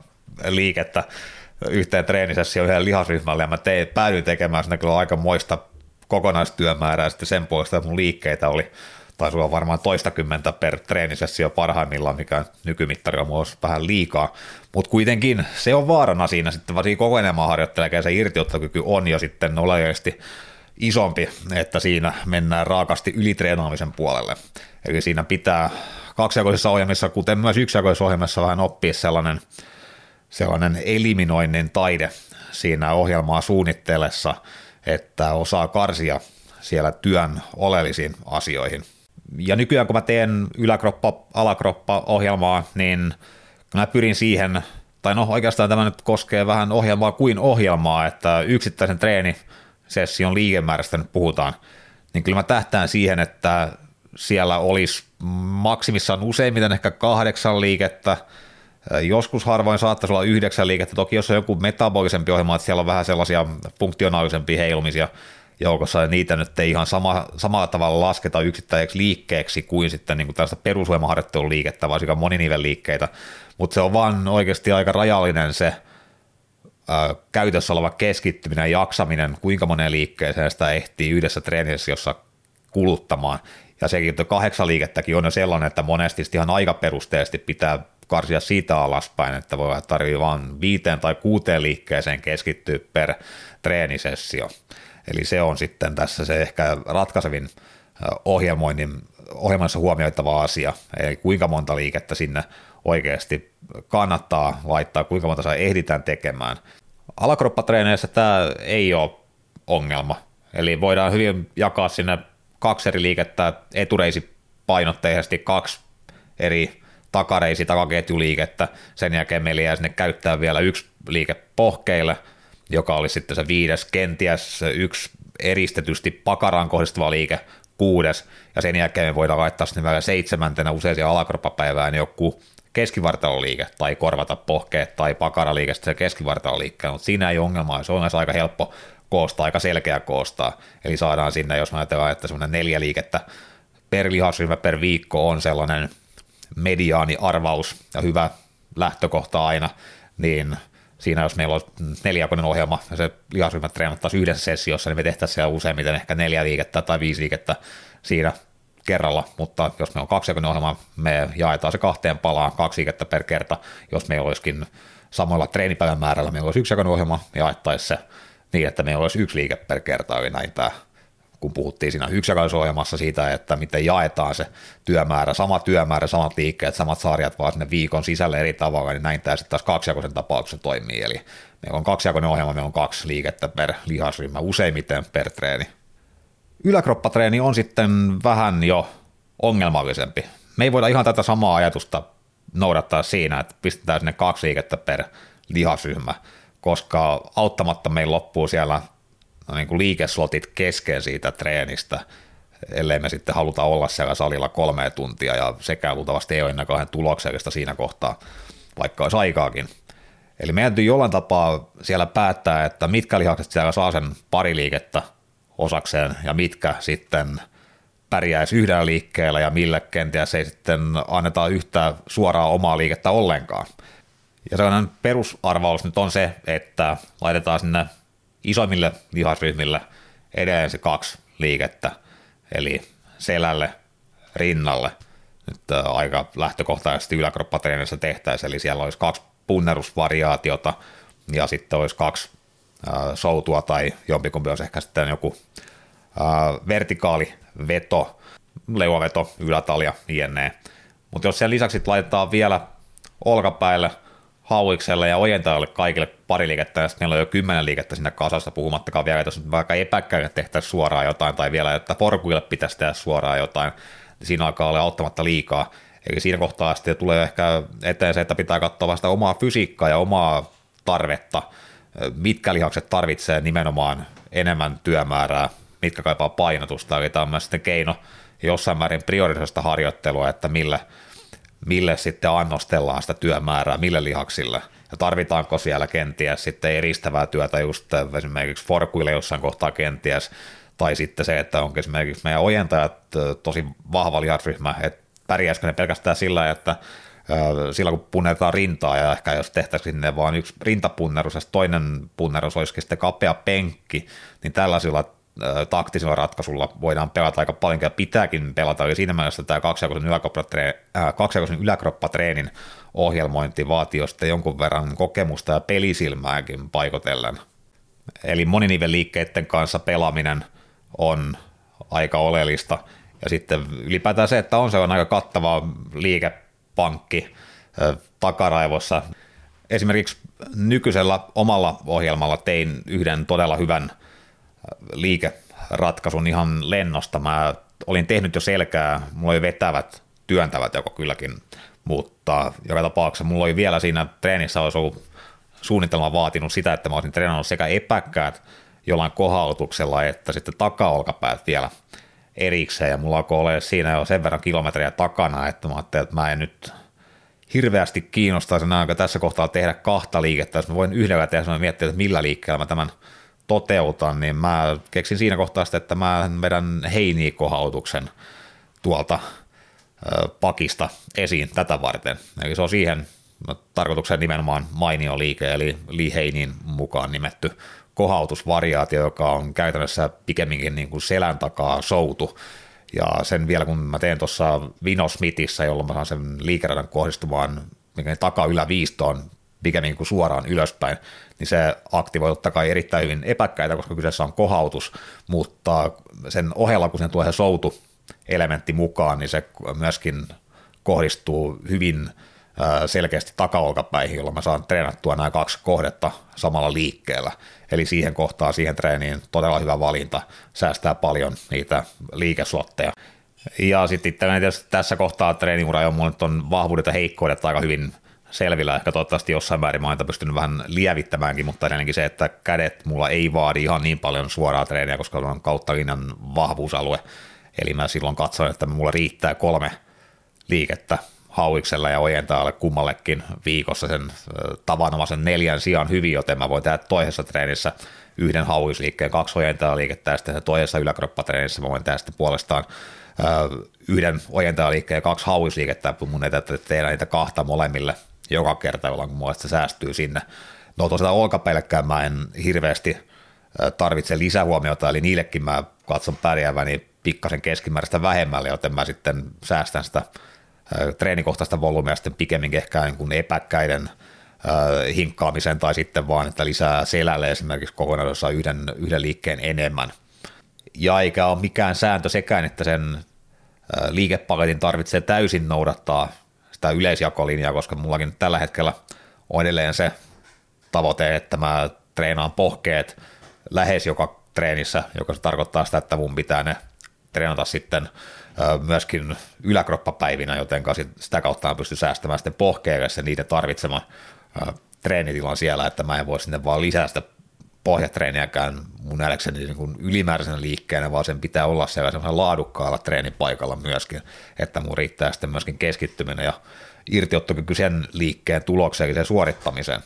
liikettä yhteen treenisessä yhden lihasryhmälle, ja mä tein, päädyin tekemään sinne kyllä aika moista kokonaistyömäärää sitten sen puolesta, että mun liikkeitä oli taisi olla varmaan toistakymmentä per treenisessio parhaimmillaan, mikä nykymittari on vähän liikaa, mutta kuitenkin se on vaarana siinä sitten, varsinkin koko enemmän harjoittelee, se irtiottokyky on jo sitten oleellisesti isompi, että siinä mennään raakasti ylitreenaamisen puolelle. Eli siinä pitää kaksijakoisissa ohjelmissa, kuten myös yksijakoisissa ohjelmissa vähän oppia sellainen, sellainen eliminoinnin taide siinä ohjelmaa suunnittelessa, että osaa karsia siellä työn oleellisiin asioihin – ja nykyään kun mä teen yläkroppa-alakroppa-ohjelmaa, niin mä pyrin siihen, tai no oikeastaan tämä nyt koskee vähän ohjelmaa kuin ohjelmaa, että yksittäisen treenisession liikemäärästä nyt puhutaan, niin kyllä mä tähtään siihen, että siellä olisi maksimissaan useimmiten ehkä kahdeksan liikettä, Joskus harvoin saattaisi olla yhdeksän liikettä, toki jos on joku metabolisempi ohjelma, että siellä on vähän sellaisia funktionaalisempia heilumisia, joukossa, ja niitä nyt ei ihan sama, samalla tavalla lasketa yksittäiseksi liikkeeksi kuin sitten niin kuin tällaista perusvoimaharjoittelun liikettä, varsinkaan moninivel liikkeitä, mutta se on vaan oikeasti aika rajallinen se käytössä oleva keskittyminen ja jaksaminen, kuinka moneen liikkeeseen sitä ehtii yhdessä treenissä kuluttamaan. Ja sekin, että kahdeksan liikettäkin on jo sellainen, että monesti ihan aika perusteesti pitää karsia siitä alaspäin, että voi tarvii vain viiteen tai kuuteen liikkeeseen keskittyä per treenisessio. Eli se on sitten tässä se ehkä ratkaisevin ohjelmoinnin, ohjelmassa huomioitava asia, eli kuinka monta liikettä sinne oikeasti kannattaa laittaa, kuinka monta saa ehditään tekemään. Alakroppatreeneissä tämä ei ole ongelma, eli voidaan hyvin jakaa sinne kaksi eri liikettä etureisi painotteisesti, kaksi eri takareisi, takaketjuliikettä, sen jälkeen meillä jää sinne käyttää vielä yksi liike pohkeille, joka oli sitten se viides, kenties yksi eristetysti pakaraan kohdistuva liike, kuudes, ja sen jälkeen me voidaan laittaa sinne vielä seitsemäntenä useisia alakroppapäivään joku keskivartaloliike tai korvata pohkeet tai pakaraliike se keskivartaloliikkeen, mutta siinä ei ongelmaa, se on aika helppo koostaa, aika selkeä koostaa, eli saadaan sinne, jos mä ajatellaan, että semmoinen neljä liikettä per lihasryhmä per viikko on sellainen mediaani-arvaus ja hyvä lähtökohta aina, niin siinä jos meillä on neljäkonen ohjelma ja se lihasryhmät treenattaisiin yhdessä sessiossa, niin me tehtäisiin siellä useimmiten ehkä neljä liikettä tai viisi liikettä siinä kerralla, mutta jos meillä on kaksijakoinen ohjelma, me jaetaan se kahteen palaan, kaksi liikettä per kerta, jos meillä olisikin samoilla treenipäivän määrällä, meillä olisi yksijakoinen ohjelma, me jaettaisiin se niin, että meillä olisi yksi liike per kerta, tämä kun puhuttiin siinä yksijakaisohjelmassa siitä, että miten jaetaan se työmäärä, sama työmäärä, samat liikkeet, samat sarjat vaan sinne viikon sisälle eri tavalla, niin näin tämä sitten taas kaksijakoisen tapauksessa toimii. Eli meillä on kaksijakoinen ohjelma, meillä on kaksi liikettä per lihasryhmä, useimmiten per treeni. Yläkroppatreeni on sitten vähän jo ongelmallisempi. Me ei voida ihan tätä samaa ajatusta noudattaa siinä, että pistetään sinne kaksi liikettä per lihasryhmä, koska auttamatta meillä loppuu siellä no niin kuin liikeslotit kesken siitä treenistä, ellei me sitten haluta olla siellä salilla kolme tuntia, ja sekään luultavasti ei ole enää kauhean tuloksellista siinä kohtaa, vaikka olisi aikaakin. Eli meidän täytyy jollain tapaa siellä päättää, että mitkä lihakset siellä saa sen pari liikettä osakseen, ja mitkä sitten pärjäisi yhdellä liikkeellä, ja millä kenties ei sitten anneta yhtä suoraa omaa liikettä ollenkaan. Ja sellainen perusarvaus nyt on se, että laitetaan sinne isoimmille lihasryhmille edelleen se kaksi liikettä, eli selälle, rinnalle, nyt aika lähtökohtaisesti yläkroppatreenissä tehtäisiin, eli siellä olisi kaksi punnerusvariaatiota ja sitten olisi kaksi soutua tai jompikumpi olisi ehkä sitten joku vertikaali veto, leuaveto, ylätalja, jne. Mutta jos sen lisäksi laitetaan vielä olkapäille – hauikselle ja ojentajalle kaikille pari liikettä, ja sitten meillä on jo kymmenen liikettä sinne kasassa, puhumattakaan vielä, jos vaikka epäkkäin tehtäisiin suoraan jotain, tai vielä, että forkuille pitäisi tehdä suoraan jotain, niin siinä alkaa olla auttamatta liikaa. Eli siinä kohtaa sitten tulee ehkä eteen se, että pitää katsoa vasta omaa fysiikkaa ja omaa tarvetta, mitkä lihakset tarvitsee nimenomaan enemmän työmäärää, mitkä kaipaa painotusta, eli tämä on myös sitten keino jossain määrin priorisoista harjoittelua, että millä mille sitten annostellaan sitä työmäärää, mille lihaksille, ja tarvitaanko siellä kenties sitten eristävää työtä just esimerkiksi forkuille jossain kohtaa kenties, tai sitten se, että onko esimerkiksi meidän ojentajat tosi vahva lihasryhmä, että pärjäisikö ne pelkästään sillä, että sillä kun punnetaan rintaa ja ehkä jos tehtäisiin sinne vaan yksi rintapunnerus ja toinen punnerus olisikin sitten kapea penkki, niin tällaisilla taktisella ratkaisulla voidaan pelata aika paljon ja pitääkin pelata. Eli siinä mielessä tämä kaksijakoisen, äh, yläkroppatreenin ohjelmointi vaatii sitten jonkun verran kokemusta ja pelisilmääkin paikotellen. Eli moninivelliikkeiden kanssa pelaaminen on aika oleellista. Ja sitten ylipäätään se, että on se on aika kattava liikepankki takaraivossa. Esimerkiksi nykyisellä omalla ohjelmalla tein yhden todella hyvän liikeratkaisun ihan lennosta. Mä olin tehnyt jo selkää, mulla oli vetävät, työntävät joko kylläkin, mutta joka tapauksessa mulla oli vielä siinä treenissä olisi ollut suunnitelma vaatinut sitä, että mä olisin treenannut sekä epäkkäät jollain kohautuksella, että sitten takaolkapäät vielä erikseen, ja mulla alkoi olla siinä jo sen verran kilometriä takana, että mä ajattelin, että mä en nyt hirveästi kiinnostaisi enää tässä kohtaa tehdä kahta liikettä, jos mä voin yhdellä tehdä, miettiä, että millä liikkeellä mä tämän toteutan, niin mä keksin siinä kohtaa sitten, että mä vedän heiniikohautuksen tuolta pakista esiin tätä varten. Eli se on siihen tarkoituksena nimenomaan mainio liike, eli Lee Heinin mukaan nimetty kohautusvariaatio, joka on käytännössä pikemminkin niin kuin selän takaa soutu. Ja sen vielä kun mä teen tuossa Vino Smithissä, jolloin mä saan sen liikeradan kohdistumaan taka-yläviistoon pikemminkin kuin suoraan ylöspäin, niin se aktivoi totta kai erittäin hyvin epäkkäitä, koska kyseessä on kohautus, mutta sen ohella, kun sen tuo se soutu elementti mukaan, niin se myöskin kohdistuu hyvin selkeästi takaolkapäihin, jolloin mä saan treenattua nämä kaksi kohdetta samalla liikkeellä. Eli siihen kohtaan, siihen treeniin todella hyvä valinta, säästää paljon niitä liikeslotteja. Ja sitten tässä kohtaa treeniura on mulle on vahvuudet ja heikkoudet aika hyvin selvillä. Ehkä toivottavasti jossain määrin mä pystynyt vähän lievittämäänkin, mutta edelleenkin se, että kädet mulla ei vaadi ihan niin paljon suoraa treeniä, koska on kautta linjan vahvuusalue. Eli mä silloin katsoin, että mulla riittää kolme liikettä hauiksella ja ojentaa kummallekin viikossa sen tavanomaisen neljän sijaan hyvin, joten mä voin tehdä toisessa treenissä yhden hauisliikkeen, kaksi liikettä ja sitten toisessa yläkroppatreenissä mä voin tehdä sitten puolestaan yhden liikkeen ja kaksi hauisliikettä, mun ei tehdä niitä kahta molemmille joka kerta, jolloin mun se säästyy sinne. No tosiaan olkapelkkään mä en hirveästi tarvitse lisähuomiota, eli niillekin mä katson pärjääväni pikkasen keskimääräistä vähemmälle, joten mä sitten säästän sitä treenikohtaista volyymia sitten pikemminkin ehkä niin kuin epäkkäiden hinkkaamisen tai sitten vaan, että lisää selälle esimerkiksi kokonaisuudessaan yhden, yhden liikkeen enemmän. Ja eikä ole mikään sääntö sekään, että sen liikepaketin tarvitsee täysin noudattaa sitä yleisjakolinjaa, koska mullakin tällä hetkellä on edelleen se tavoite, että mä treenaan pohkeet lähes joka treenissä, joka se tarkoittaa sitä, että mun pitää ne treenata sitten myöskin yläkroppapäivinä, joten sitä kautta pysty säästämään sitten pohkeessa niiden tarvitseman treenitilan siellä, että mä en voi sinne vaan lisää sitä pohjatreeniäkään mun nähdäkseni niin kuin ylimääräisenä liikkeenä, vaan sen pitää olla siellä semmoisella laadukkaalla treenipaikalla myöskin, että mun riittää sitten myöskin keskittyminen ja irtiottokyky sen liikkeen tulokseen, eli sen suorittamiseen.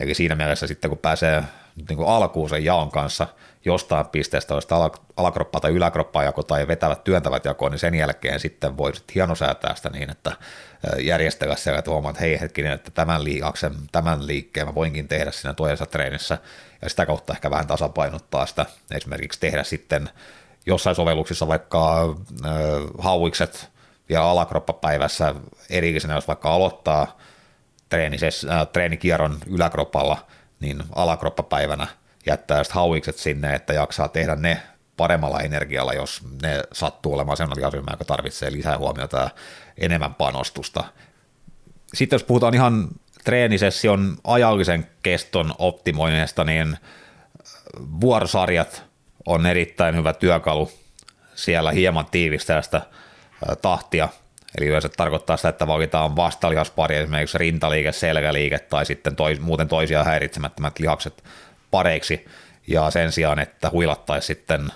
Eli siinä mielessä sitten kun pääsee niin kuin alkuun sen jaon kanssa jostain pisteestä, jos alakroppa tai yläkroppa jako tai vetävät työntävät jakoon, niin sen jälkeen sitten voi hieno säätää sitä niin, että järjestellä siellä, että huomaa, että hei hetkinen, että tämän liikaksen, tämän liikkeen mä voinkin tehdä siinä toisessa treenissä, ja sitä kautta ehkä vähän tasapainottaa sitä, esimerkiksi tehdä sitten jossain sovelluksissa vaikka äh, hauikset ja alakroppapäivässä. Erillisenä, jos vaikka aloittaa äh, treenikierron yläkroppalla, niin alakroppapäivänä jättää sitten hauikset sinne, että jaksaa tehdä ne paremmalla energialla, jos ne sattuu olemaan sellainen asia, joka tarvitsee lisää huomiota ja enemmän panostusta. Sitten jos puhutaan ihan treenisession ajallisen keston optimoinnista, niin vuorosarjat on erittäin hyvä työkalu siellä hieman tiivistää sitä tahtia, Eli yleensä tarkoittaa sitä, että valitaan vastalihaspari, esimerkiksi rintaliike, selkäliike tai sitten toi, muuten toisia häiritsemättömät lihakset pareiksi, ja sen sijaan, että huilattaisiin sitten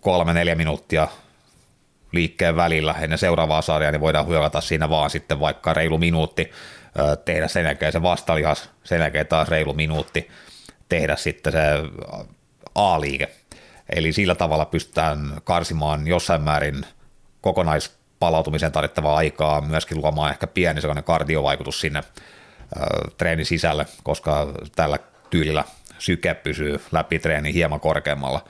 kolme-neljä minuuttia liikkeen välillä ennen seuraavaa sarjaa, niin voidaan huilata siinä vaan sitten vaikka reilu minuutti, tehdä sen jälkeen se vastalihas, sen jälkeen taas reilu minuutti, tehdä sitten se A-liike. Eli sillä tavalla pystytään karsimaan jossain määrin kokonaispalautumiseen tarvittavaa aikaa, myöskin luomaan ehkä pieni sellainen kardiovaikutus sinne treenin sisälle, koska tällä tyylillä syke pysyy läpi treeni hieman korkeammalla.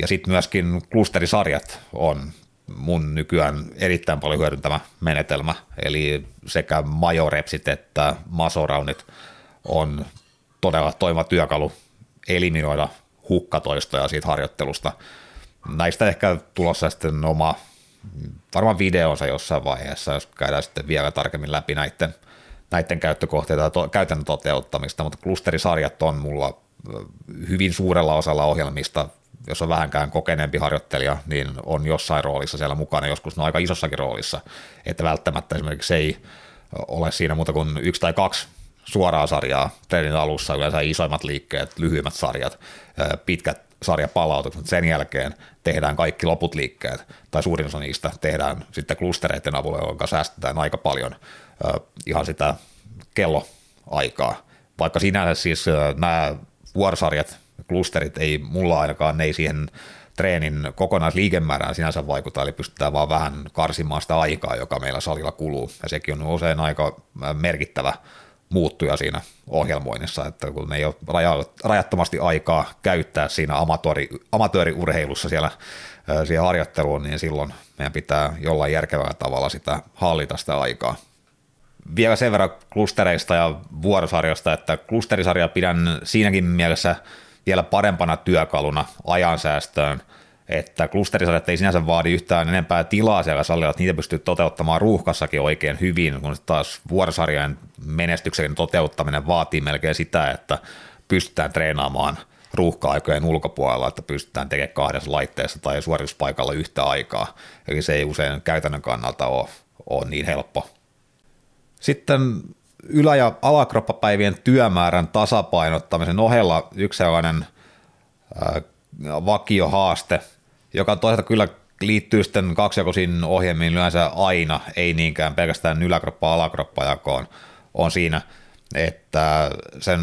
Ja sitten myöskin klusterisarjat on mun nykyään erittäin paljon hyödyntämä menetelmä, eli sekä majorepsit että masoraunit on todella toimiva työkalu eliminoida hukkatoistoja siitä harjoittelusta. Näistä ehkä tulossa sitten oma varmaan videonsa jossain vaiheessa, jos käydään sitten vielä tarkemmin läpi näiden, näiden käyttökohteita ja to, käytännön toteuttamista, mutta klusterisarjat on mulla hyvin suurella osalla ohjelmista. Jos on vähänkään kokeneempi harjoittelija, niin on jossain roolissa siellä mukana, joskus ne on aika isossakin roolissa, että välttämättä esimerkiksi ei ole siinä muuta kuin yksi tai kaksi suoraa sarjaa treenin alussa, yleensä isoimmat liikkeet, lyhyimmät sarjat, pitkät sarjapalautukset, sen jälkeen tehdään kaikki loput liikkeet, tai suurin osa niistä tehdään sitten klustereiden avulla, jonka säästetään aika paljon ihan sitä kelloaikaa. Vaikka sinänsä siis nämä vuorosarjat klusterit ei mulla ainakaan, ne ei siihen treenin kokonaisliikemäärään sinänsä vaikuta, eli pystytään vaan vähän karsimaan sitä aikaa, joka meillä salilla kuluu, ja sekin on usein aika merkittävä muuttuja siinä ohjelmoinnissa, että kun ei ole rajattomasti aikaa käyttää siinä amatööri, amatööriurheilussa siellä siihen harjoitteluun, niin silloin meidän pitää jollain järkevällä tavalla sitä hallita sitä aikaa. Vielä sen verran klustereista ja vuorosarjoista, että klusterisarja pidän siinäkin mielessä vielä parempana työkaluna ajansäästöön, että klusterisarjat ei sinänsä vaadi yhtään enempää tilaa siellä salilla, että niitä pystyy toteuttamaan ruuhkassakin oikein hyvin, kun taas vuorosarjojen menestyksen toteuttaminen vaatii melkein sitä, että pystytään treenaamaan – ruuhka-aikojen ulkopuolella, että pystytään tekemään kahdessa laitteessa tai suorituspaikalla yhtä aikaa. Eli se ei usein käytännön kannalta ole, ole niin helppo. Sitten ylä- ja alakroppapäivien työmäärän tasapainottamisen ohella yksi sellainen äh, vakiohaaste, joka toisaalta kyllä liittyy sitten kaksijakoisiin ohjelmiin yleensä aina, ei niinkään pelkästään yläkroppa-alakroppajakoon, on siinä, että sen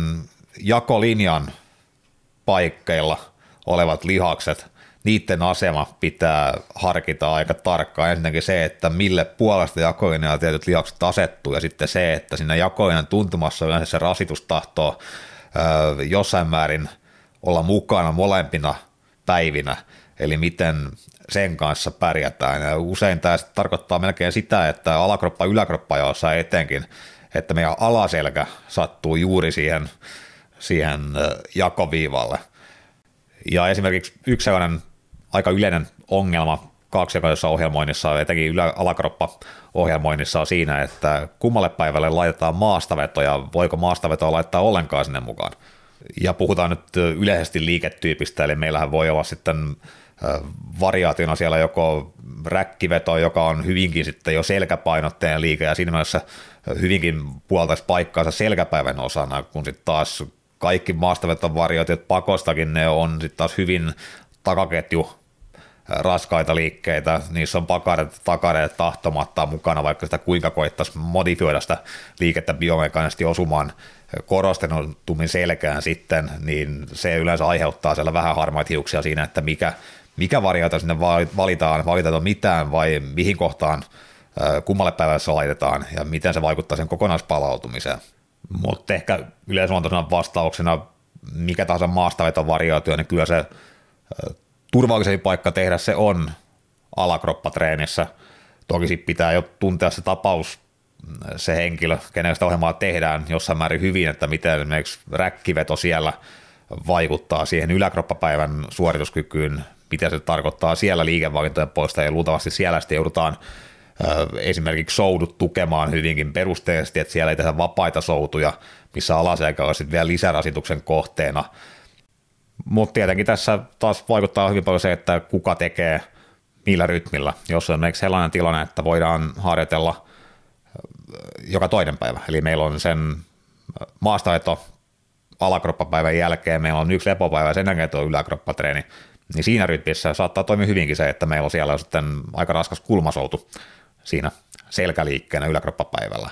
jakolinjan paikkeilla olevat lihakset, niiden asema pitää harkita aika tarkkaan. Ensinnäkin se, että mille puolesta jakolinjalla tietyt lihakset asettuu, ja sitten se, että siinä jakolinjan tuntumassa yleensä se rasitus tahtoo jossain määrin olla mukana molempina päivinä, eli miten sen kanssa pärjätään. Ja usein tämä tarkoittaa melkein sitä, että alakroppa yläkroppa jossa etenkin, että meidän alaselkä sattuu juuri siihen siihen jakoviivalle. Ja esimerkiksi yksi sellainen aika yleinen ongelma kaksijakoisessa ohjelmoinnissa, etenkin ylä- alakroppa ohjelmoinnissa on siinä, että kummalle päivälle laitetaan maastaveto ja voiko maastavetoa laittaa ollenkaan sinne mukaan. Ja puhutaan nyt yleisesti liiketyypistä, eli meillähän voi olla sitten variaationa siellä joko räkkiveto, joka on hyvinkin sitten jo selkäpainotteen liike ja siinä mielessä hyvinkin puoltaisi paikkaansa selkäpäivän osana, kun sitten taas kaikki maastaveton varjoitet pakostakin ne on sitten taas hyvin takaketju raskaita liikkeitä, niissä on pakareet takareet tahtomatta mukana, vaikka sitä kuinka koittaisi modifioida sitä liikettä biomekaanisesti osumaan korostenutummin selkään sitten, niin se yleensä aiheuttaa siellä vähän harmaita hiuksia siinä, että mikä, mikä variaatio sinne valitaan, valitaanko mitään vai mihin kohtaan kummalle päivälle se laitetaan ja miten se vaikuttaa sen kokonaispalautumiseen. Mutta ehkä yleisluontoisena vastauksena mikä tahansa maastaveton variaatio, niin kyllä se turvallisempi paikka tehdä se on alakroppatreenissä. Toki sitten pitää jo tuntea se tapaus, se henkilö, kenen sitä ohjelmaa tehdään jossain määrin hyvin, että miten esimerkiksi räkkiveto siellä vaikuttaa siihen yläkroppapäivän suorituskykyyn, mitä se tarkoittaa siellä liikevalintojen poista, ja luultavasti siellä sitten joudutaan esimerkiksi soudut tukemaan hyvinkin perusteellisesti, että siellä ei tehdä vapaita soutuja, missä alaselkä on sitten vielä lisärasituksen kohteena. Mutta tietenkin tässä taas vaikuttaa hyvin paljon se, että kuka tekee millä rytmillä. Jos on esimerkiksi sellainen tilanne, että voidaan harjoitella joka toinen päivä, eli meillä on sen maastaeto alakroppapäivän jälkeen, meillä on yksi lepopäivä ja sen jälkeen tuo yläkroppatreeni, niin siinä rytmissä saattaa toimia hyvinkin se, että meillä on siellä sitten aika raskas kulmasoutu siinä selkäliikkeenä yläkroppapäivällä,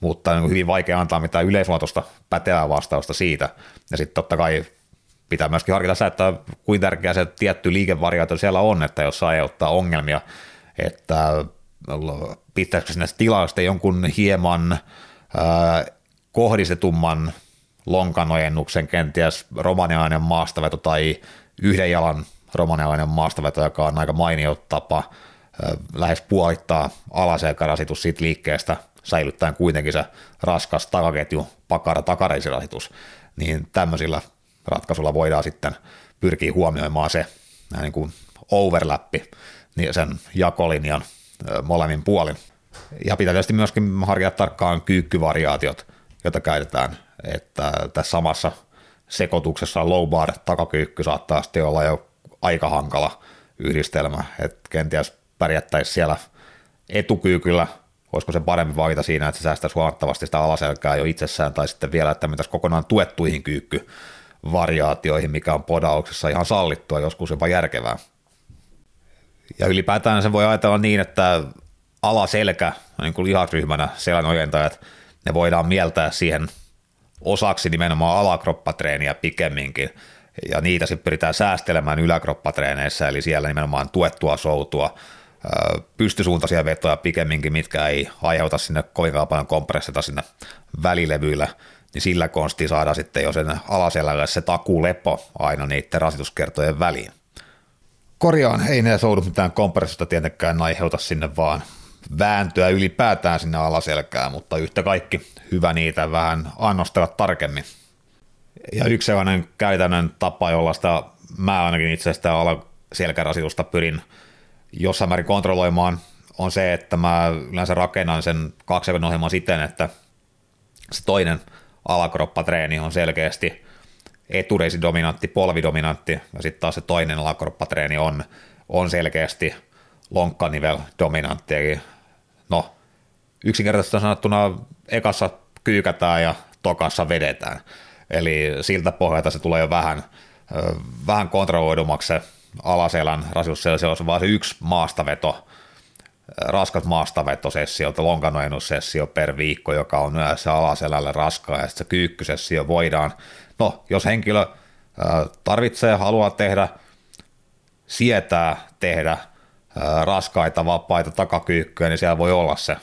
mutta on hyvin vaikea antaa mitään yleisluontoista pätevää vastausta siitä. Ja sitten totta kai pitää myöskin harkita se, että kuinka tärkeä se tietty liikevariaatio siellä on, että jos saa aiheuttaa ongelmia, että pitäisikö sinne tilasta jonkun hieman äh, kohdistetumman lonkanojennuksen, kenties romanialainen maastaveto tai yhden jalan romanialainen maastaveto, joka on aika mainio tapa lähes puolittaa alaselkärasitus siitä liikkeestä, säilyttäen kuitenkin se raskas takaketju, pakara takareisirasitus, niin tämmöisillä ratkaisulla voidaan sitten pyrkiä huomioimaan se niin kuin overlappi niin sen jakolinjan molemmin puolin. Ja pitää tietysti myöskin harkita tarkkaan kyykkyvariaatiot, joita käytetään, että tässä samassa sekoituksessa low bar takakyykky saattaa sitten olla jo aika hankala yhdistelmä, että kenties pärjättäisiin siellä etukyykyllä, olisiko se parempi valita siinä, että se säästäisi huomattavasti sitä alaselkää jo itsessään, tai sitten vielä, että mentäisiin kokonaan tuettuihin kyykkyvariaatioihin, mikä on podauksessa ihan sallittua, joskus jopa järkevää. Ja ylipäätään se voi ajatella niin, että alaselkä, niin kuin lihasryhmänä selän ojentajat, ne voidaan mieltää siihen osaksi nimenomaan alakroppatreeniä pikemminkin, ja niitä sitten pyritään säästelemään yläkroppatreeneissä, eli siellä nimenomaan tuettua soutua, pystysuuntaisia vetoja pikemminkin, mitkä ei aiheuta sinne kovinkaan paljon kompressiota sinne välilevyillä, niin sillä konsti saada sitten jo sen alaselälle se takulepo aina niiden rasituskertojen väliin. Korjaan, ei ne soudu mitään kompressiota tietenkään aiheuta sinne vaan vääntöä ylipäätään sinne alaselkään, mutta yhtä kaikki hyvä niitä vähän annostella tarkemmin. Ja yksi sellainen käytännön tapa, jolla sitä mä ainakin itse sitä alaselkärasitusta pyrin jossain määrin kontrolloimaan, on se, että mä yleensä rakennan sen kaksen ohjelman siten, että se toinen alakroppatreeni on selkeästi etureisidominantti, polvidominantti, ja sitten taas se toinen alakroppatreeni on, on selkeästi lonkkanivel dominantti, eli no yksinkertaisesti sanottuna ekassa kyykätään ja tokassa vedetään. Eli siltä pohjalta se tulee jo vähän, vähän kontrolloidummaksi se alaselän rasitus, se on vaan se yksi maastaveto, raskas maastavetosessio, lonkanoennussessio per viikko, joka on se alaselälle raskaa, ja sitten se kyykkysessio voidaan, no jos henkilö tarvitsee, haluaa tehdä, sietää tehdä raskaita vapaita takakyykkyjä, niin siellä voi olla se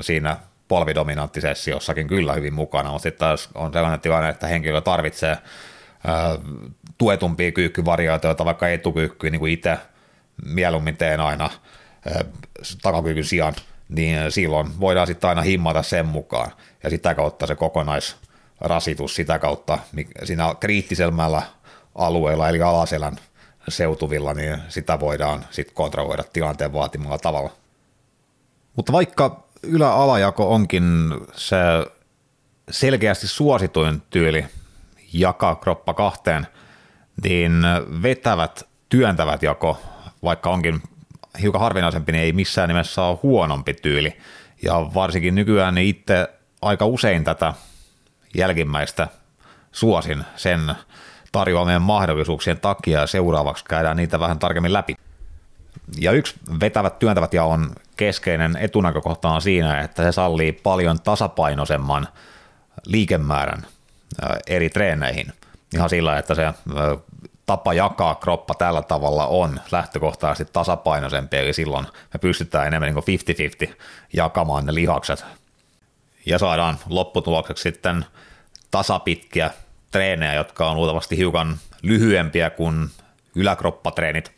siinä polvidominanttisessiossakin kyllä hyvin mukana, mutta sitten taas on sellainen tilanne, että henkilö tarvitsee tuetumpia kyykkyvariaatioita, vaikka etukyykkyä, niin kuin itse mieluummin teen aina takakyykyn sijaan, niin silloin voidaan sitten aina himmata sen mukaan, ja sitä kautta se kokonaisrasitus sitä kautta siinä kriittisemmällä alueella, eli alaselän seutuvilla, niin sitä voidaan sitten kontrolloida tilanteen vaatimalla tavalla. Mutta vaikka ylä-alajako onkin se selkeästi suosituin tyyli jakaa kroppa kahteen, niin vetävät, työntävät jako, vaikka onkin hiukan harvinaisempi, niin ei missään nimessä ole huonompi tyyli. Ja varsinkin nykyään niin itse aika usein tätä jälkimmäistä suosin sen tarjoamien mahdollisuuksien takia ja seuraavaksi käydään niitä vähän tarkemmin läpi. Ja yksi vetävät työntävät ja on keskeinen etunäkökohta on siinä, että se sallii paljon tasapainoisemman liikemäärän eri treeneihin. Ihan sillä, että se tapa jakaa kroppa tällä tavalla on lähtökohtaisesti tasapainoisempi, eli silloin me pystytään enemmän niin 50-50 jakamaan ne lihakset. Ja saadaan lopputulokseksi sitten tasapitkiä treenejä, jotka on luultavasti hiukan lyhyempiä kuin yläkroppatreenit,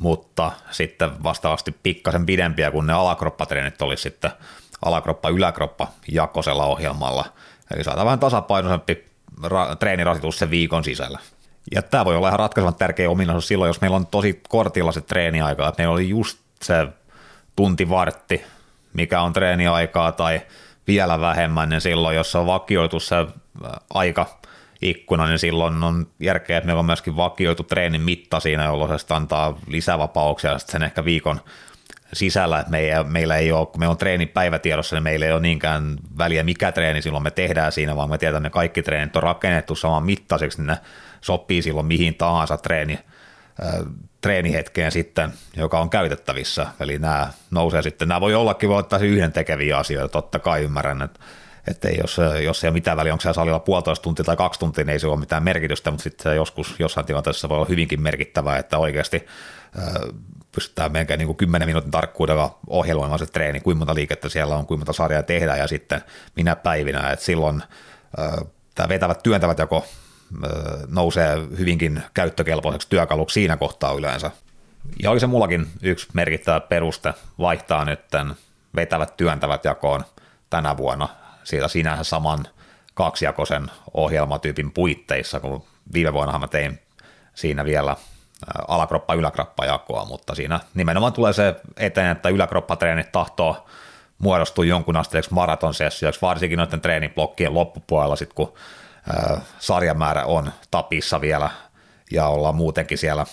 mutta sitten vastaavasti pikkasen pidempiä kuin ne alakroppatreenit olisi sitten alakroppa-yläkroppa jakosella ohjelmalla. Eli saadaan vähän tasapainoisempi ra- treenirasitus sen viikon sisällä. Ja tämä voi olla ihan ratkaisevan tärkeä ominaisuus silloin, jos meillä on tosi kortilla se treeniaika, että meillä oli just se tunti vartti, mikä on treeniaikaa, tai vielä vähemmän, niin silloin, jos on vakioitu se aika ikkuna, niin silloin on järkeä, että meillä on myöskin vakioitu treenin mitta siinä, jolloin se antaa lisävapauksia sen ehkä viikon sisällä, että meillä, meillä ei ole, kun meillä on treeni päivätiedossa, niin meillä ei ole niinkään väliä, mikä treeni silloin me tehdään siinä, vaan me tiedämme, että kaikki treenit on rakennettu saman mittaiseksi, niin ne sopii silloin mihin tahansa treeni, äh, treenihetkeen sitten, joka on käytettävissä. Eli nämä nousee sitten, nämä voi ollakin voi yhden tekeviä asioita, totta kai ymmärrän, että että jos, jos ei ole mitään väliä, onko se salilla puolitoista tuntia tai kaksi tuntia, niin ei se ole mitään merkitystä, mutta sitten joskus jossain tilanteessa voi olla hyvinkin merkittävää, että oikeasti pystytään melkein niin kuin 10 minuutin tarkkuudella ohjelmoimaan se treeni, kuinka monta liikettä siellä on, kuinka monta sarjaa tehdään ja sitten minä päivinä, että silloin tämä vetävät työntävät joko nousee hyvinkin käyttökelpoiseksi työkaluksi siinä kohtaa yleensä. Ja oli se mullakin yksi merkittävä peruste vaihtaa nyt tämän vetävät työntävät jakoon tänä vuonna siitä sinänsä saman kaksijakoisen ohjelmatyypin puitteissa, kun viime vuonna mä tein siinä vielä alakroppa yläkroppa jakoa, mutta siinä nimenomaan tulee se eteen, että yläkroppatreenit tahtoo muodostua jonkun asteeksi maratonsessioiksi, varsinkin noiden treeniblokkien loppupuolella, sit kun sarjamäärä on tapissa vielä ja ollaan muutenkin siellä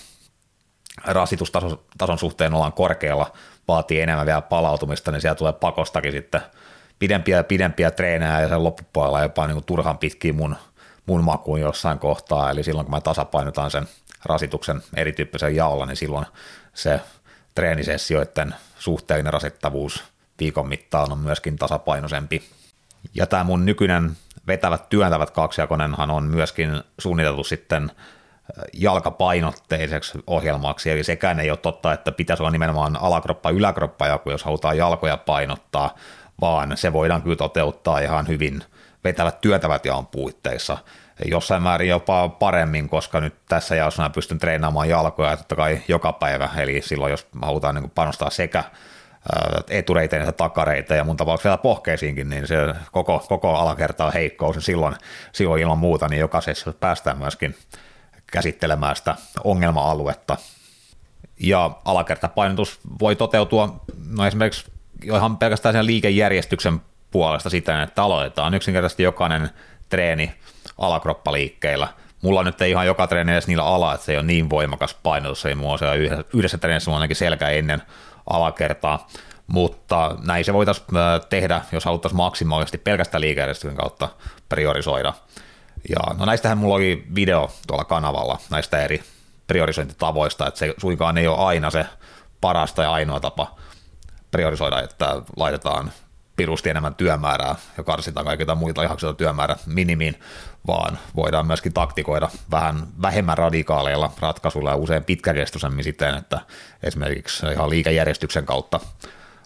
rasitustason suhteen ollaan korkealla, vaatii enemmän vielä palautumista, niin siellä tulee pakostakin sitten pidempiä ja pidempiä treenejä ja sen loppupuolella jopa niin kuin turhan pitkiä mun, mun makuun jossain kohtaa, eli silloin kun mä tasapainotan sen rasituksen erityyppisen jaolla, niin silloin se treenisessioiden suhteellinen rasittavuus viikon mittaan on myöskin tasapainoisempi. Ja tämä mun nykyinen vetävät työntävät kaksijakonenhan on myöskin suunniteltu sitten jalkapainotteiseksi ohjelmaksi, eli sekään ei ole totta, että pitäisi olla nimenomaan alakroppa yläkroppa joku, jos halutaan jalkoja painottaa, vaan se voidaan kyllä toteuttaa ihan hyvin vetävät työtävät jaon puitteissa. Jossain määrin jopa paremmin, koska nyt tässä jaossa mä pystyn treenaamaan jalkoja totta kai joka päivä, eli silloin jos halutaan niin panostaa sekä etureiteen että takareiteen ja mun tapauksessa vielä pohkeisiinkin, niin se koko, koko alakerta on heikkous, niin silloin, silloin ilman muuta niin jokaisessa päästään myöskin käsittelemään sitä ongelma-aluetta. Ja alakertapainotus voi toteutua no esimerkiksi ihan pelkästään sen liikejärjestyksen puolesta sitä, että aloitetaan yksinkertaisesti jokainen treeni alakroppaliikkeillä. Mulla nyt ei ihan joka treeni edes niillä ala, että se ei ole niin voimakas painotus, ei mua se yhdessä, yhdessä treenissä on ainakin selkä ennen alakertaa, mutta näin se voitaisiin tehdä, jos haluttaisiin maksimaalisesti pelkästään liikejärjestyksen kautta priorisoida. Ja no näistähän mulla oli video tuolla kanavalla näistä eri priorisointitavoista, että se suinkaan ei ole aina se parasta ja ainoa tapa priorisoida, että laitetaan pirusti enemmän työmäärää ja karsitaan kaikilta muita lihaksilta työmäärä minimiin, vaan voidaan myöskin taktikoida vähän vähemmän radikaaleilla ratkaisuilla ja usein pitkäkestoisemmin siten, että esimerkiksi ihan liikejärjestyksen kautta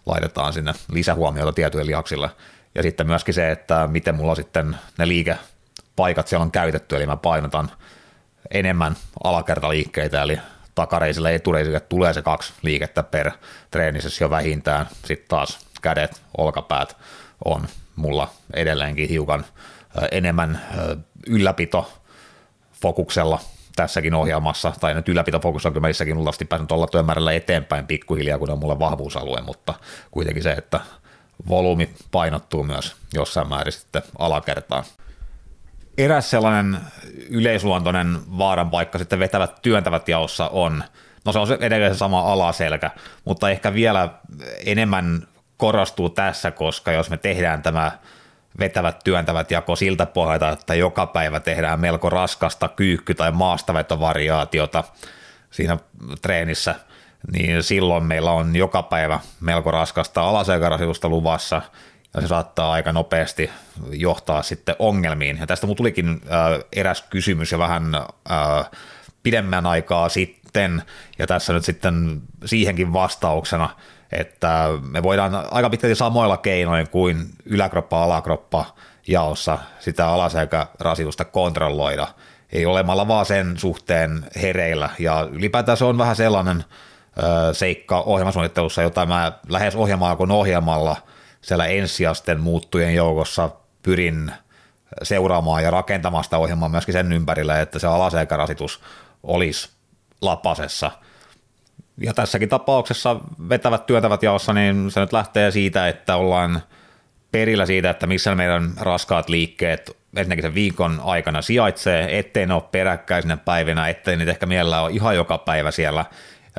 laitetaan sinne lisähuomiota tietyille lihaksille. Ja sitten myöskin se, että miten mulla sitten ne liikepaikat siellä on käytetty, eli mä painotan enemmän alakertaliikkeitä, eli takareisille etureisille tulee se kaksi liikettä per treenisessä jo vähintään. Sitten taas kädet, olkapäät on mulla edelleenkin hiukan enemmän ylläpito fokuksella tässäkin ohjelmassa, tai nyt ylläpitofokus on kyllä meissäkin luultavasti päässyt olla työmäärällä eteenpäin pikkuhiljaa, kun on mulle vahvuusalue, mutta kuitenkin se, että volyymi painottuu myös jossain määrin sitten alakertaan. Eräs sellainen yleisluontoinen vaaran paikka sitten vetävät työntävät jaossa on, no se on edelleen se sama alaselkä, mutta ehkä vielä enemmän korostuu tässä, koska jos me tehdään tämä vetävät työntävät jako siltä pohjalta, että joka päivä tehdään melko raskasta kyykky- tai maastavetovariaatiota siinä treenissä, niin silloin meillä on joka päivä melko raskasta alaselkärasitusta luvassa, ja se saattaa aika nopeasti johtaa sitten ongelmiin. Ja tästä mun tulikin äh, eräs kysymys jo vähän äh, pidemmän aikaa sitten, ja tässä nyt sitten siihenkin vastauksena – että me voidaan aika pitkälti samoilla keinoin kuin yläkroppa-alakroppa jaossa sitä alaselkärasitusta kontrolloida, ei olemalla vaan sen suhteen hereillä, ja ylipäätään se on vähän sellainen ö, seikka ohjelmasuunnittelussa, jota mä lähes ohjelmaa kuin ohjelmalla siellä ensiasten muuttujen joukossa pyrin seuraamaan ja rakentamaan sitä ohjelmaa myöskin sen ympärille, että se alaselkärasitus olisi lapasessa – ja tässäkin tapauksessa vetävät työtävät jaossa, niin se nyt lähtee siitä, että ollaan perillä siitä, että missä meidän raskaat liikkeet ensinnäkin sen viikon aikana sijaitsee, ettei ne ole peräkkäisinä päivinä, ettei niitä ehkä mielellä ole ihan joka päivä siellä.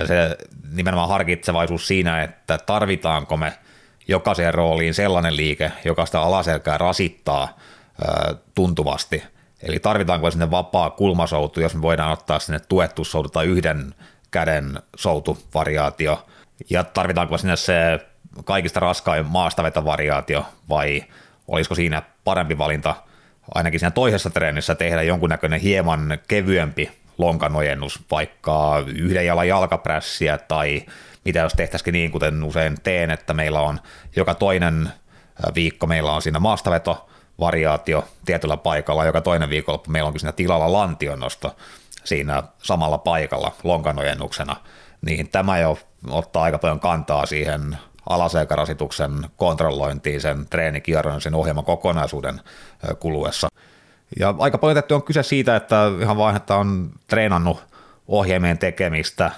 Ja se nimenomaan harkitsevaisuus siinä, että tarvitaanko me jokaiseen rooliin sellainen liike, joka sitä alaselkää rasittaa tuntuvasti. Eli tarvitaanko sinne vapaa kulmasoutu, jos me voidaan ottaa sinne tuettu soutu tai yhden käden soutuvariaatio, ja tarvitaanko sinne se kaikista raskain maastavetovariaatio, vai olisiko siinä parempi valinta ainakin siinä toisessa treenissä tehdä jonkunnäköinen hieman kevyempi lonkanojennus, vaikka yhden jalan jalkaprässiä tai mitä jos tehtäisikin niin, kuten usein teen, että meillä on joka toinen viikko meillä on siinä maastaveto variaatio tietyllä paikalla, joka toinen viikonloppu meillä onkin siinä tilalla lantionnosto, siinä samalla paikalla lonkanojennuksena, niin tämä jo ottaa aika paljon kantaa siihen alaselkärasituksen kontrollointiin, sen treenikierron, sen ohjelman kokonaisuuden kuluessa. Ja aika paljon tehty on kyse siitä, että ihan vain, että on treenannut ohjelmien tekemistä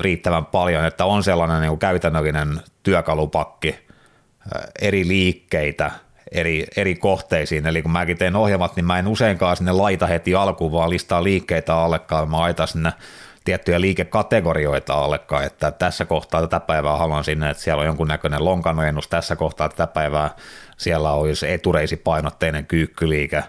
riittävän paljon, että on sellainen niin käytännöllinen työkalupakki, eri liikkeitä, eri, eri kohteisiin. Eli kun mäkin teen ohjelmat, niin mä en useinkaan sinne laita heti alkuun, vaan listaa liikkeitä allekaan. Mä laitan sinne tiettyjä liikekategorioita allekaan, että tässä kohtaa tätä päivää haluan sinne, että siellä on jonkunnäköinen lonkanojennus, tässä kohtaa tätä päivää siellä olisi etureisipainotteinen kyykkyliike,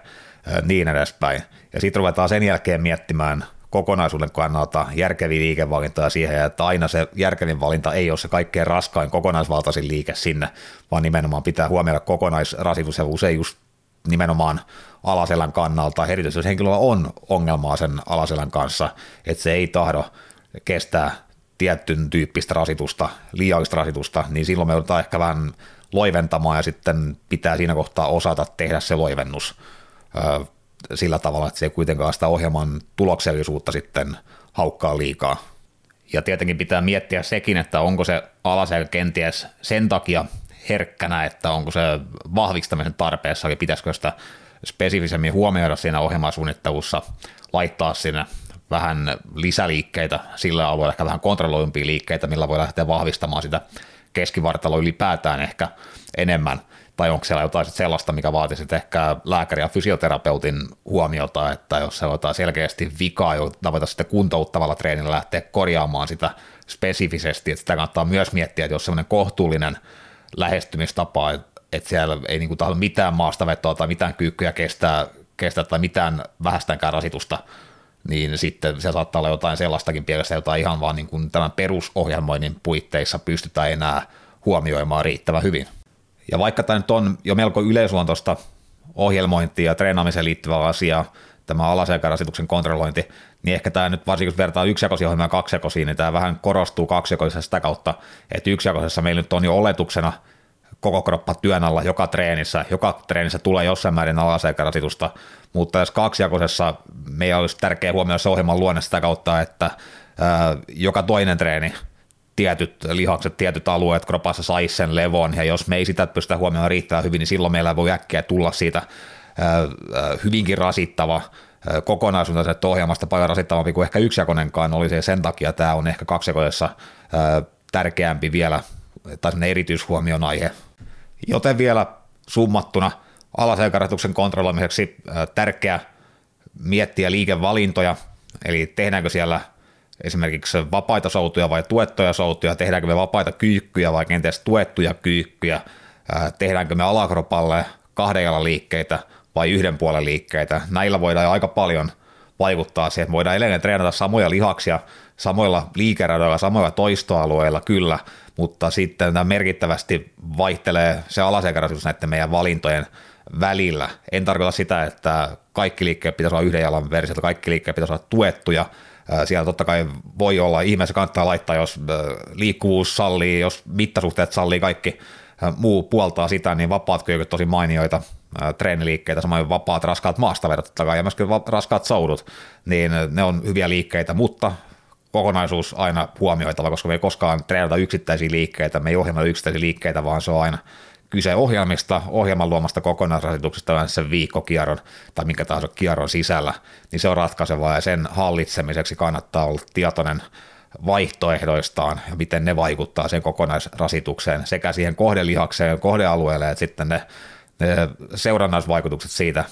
niin edespäin. Ja sitten ruvetaan sen jälkeen miettimään kokonaisuuden kannalta järkeviä liikevalintoja siihen, että aina se järkevin valinta ei ole se kaikkein raskain kokonaisvaltaisin liike sinne, vaan nimenomaan pitää huomioida kokonaisrasitus ja usein just nimenomaan alaselän kannalta, erityisesti jos henkilöllä on ongelmaa sen alaselän kanssa, että se ei tahdo kestää tietyn tyyppistä rasitusta, liiallista rasitusta, niin silloin me joudutaan ehkä vähän loiventamaan ja sitten pitää siinä kohtaa osata tehdä se loivennus sillä tavalla, että se ei kuitenkaan sitä ohjelman tuloksellisuutta sitten haukkaa liikaa. Ja tietenkin pitää miettiä sekin, että onko se alasel kenties sen takia herkkänä, että onko se vahvistamisen tarpeessa, ja pitäisikö sitä spesifisemmin huomioida siinä ohjelmasuunnittelussa, laittaa sinne vähän lisäliikkeitä sillä alueella, ehkä vähän kontrolloimpia liikkeitä, millä voi lähteä vahvistamaan sitä keskivartaloa ylipäätään ehkä enemmän, tai onko siellä jotain sellaista, mikä vaatisi ehkä lääkäri- ja fysioterapeutin huomiota, että jos se on selkeästi vikaa, jota voitaisiin sitten kuntouttavalla treenillä lähteä korjaamaan sitä spesifisesti, että sitä kannattaa myös miettiä, että jos semmoinen kohtuullinen lähestymistapa, että siellä ei niin tahdo mitään maastavetoa tai mitään kyykkyjä kestää, kestää tai mitään vähästänkään rasitusta, niin sitten se saattaa olla jotain sellaistakin pielessä, jota ihan vaan niin kuin tämän perusohjelmoinnin puitteissa pystytään enää huomioimaan riittävän hyvin. Ja vaikka tämä nyt on jo melko yleisluontoista ohjelmointia ja treenaamiseen liittyvää asiaa, tämä alaselkärasituksen kontrollointi, niin ehkä tämä nyt varsinkin jos vertaa yksijakoisia ohjelmia kaksijakoisiin, niin tämä vähän korostuu kaksijakoisessa sitä kautta, että yksijakoisessa meillä nyt on jo oletuksena koko kroppa työn alla joka treenissä, joka treenissä tulee jossain määrin alaselkärasitusta, mutta jos kaksijakoisessa meidän olisi tärkeää huomioida se ohjelman luonne sitä kautta, että ää, joka toinen treeni tietyt lihakset, tietyt alueet kropassa saisi sen levon, ja jos me ei sitä pystytä huomioimaan riittävän hyvin, niin silloin meillä voi äkkiä tulla siitä hyvinkin rasittava kokonaisuus että ohjelmasta paljon rasittavampi kuin ehkä yksijakonenkaan. Oli se, sen takia tämä on ehkä kaksijakoisessa tärkeämpi vielä, tai erityishuomion aihe. Joten vielä summattuna alaselkäratuksen kontrolloimiseksi tärkeä miettiä liikevalintoja, eli tehdäänkö siellä – esimerkiksi vapaita soutuja vai tuettuja soutuja, tehdäänkö me vapaita kyykkyjä vai kenties tuettuja kyykkyjä, tehdäänkö me alakropalle kahden jalan liikkeitä vai yhden puolen liikkeitä. Näillä voidaan aika paljon vaikuttaa siihen, että voidaan edelleen treenata samoja lihaksia samoilla liikeradoilla, samoilla toistoalueilla kyllä, mutta sitten tämä merkittävästi vaihtelee se alasekarasuus näiden meidän valintojen välillä. En tarkoita sitä, että kaikki liikkeet pitäisi olla yhden jalan versiota, kaikki liikkeet pitäisi olla tuettuja, siellä totta kai voi olla, ihmeessä kannattaa laittaa, jos liikkuvuus sallii, jos mittasuhteet sallii, kaikki muu puoltaa sitä, niin vapaat kyykät tosi mainioita treeniliikkeitä, samoin vapaat raskaat maastavedot ja myöskin raskaat soudut, niin ne on hyviä liikkeitä, mutta kokonaisuus aina huomioitava, koska me ei koskaan treenata yksittäisiä liikkeitä, me ei ohjelma yksittäisiä liikkeitä, vaan se on aina kyse ohjelmista, ohjelman luomasta kokonaisrasituksesta sen viikkokierron tai minkä tahansa kierron sisällä, niin se on ratkaisevaa ja sen hallitsemiseksi kannattaa olla tietoinen vaihtoehdoistaan ja miten ne vaikuttaa sen kokonaisrasitukseen sekä siihen kohdelihakseen, kohdealueelle, että sitten ne, ne seurannaisvaikutukset siitä,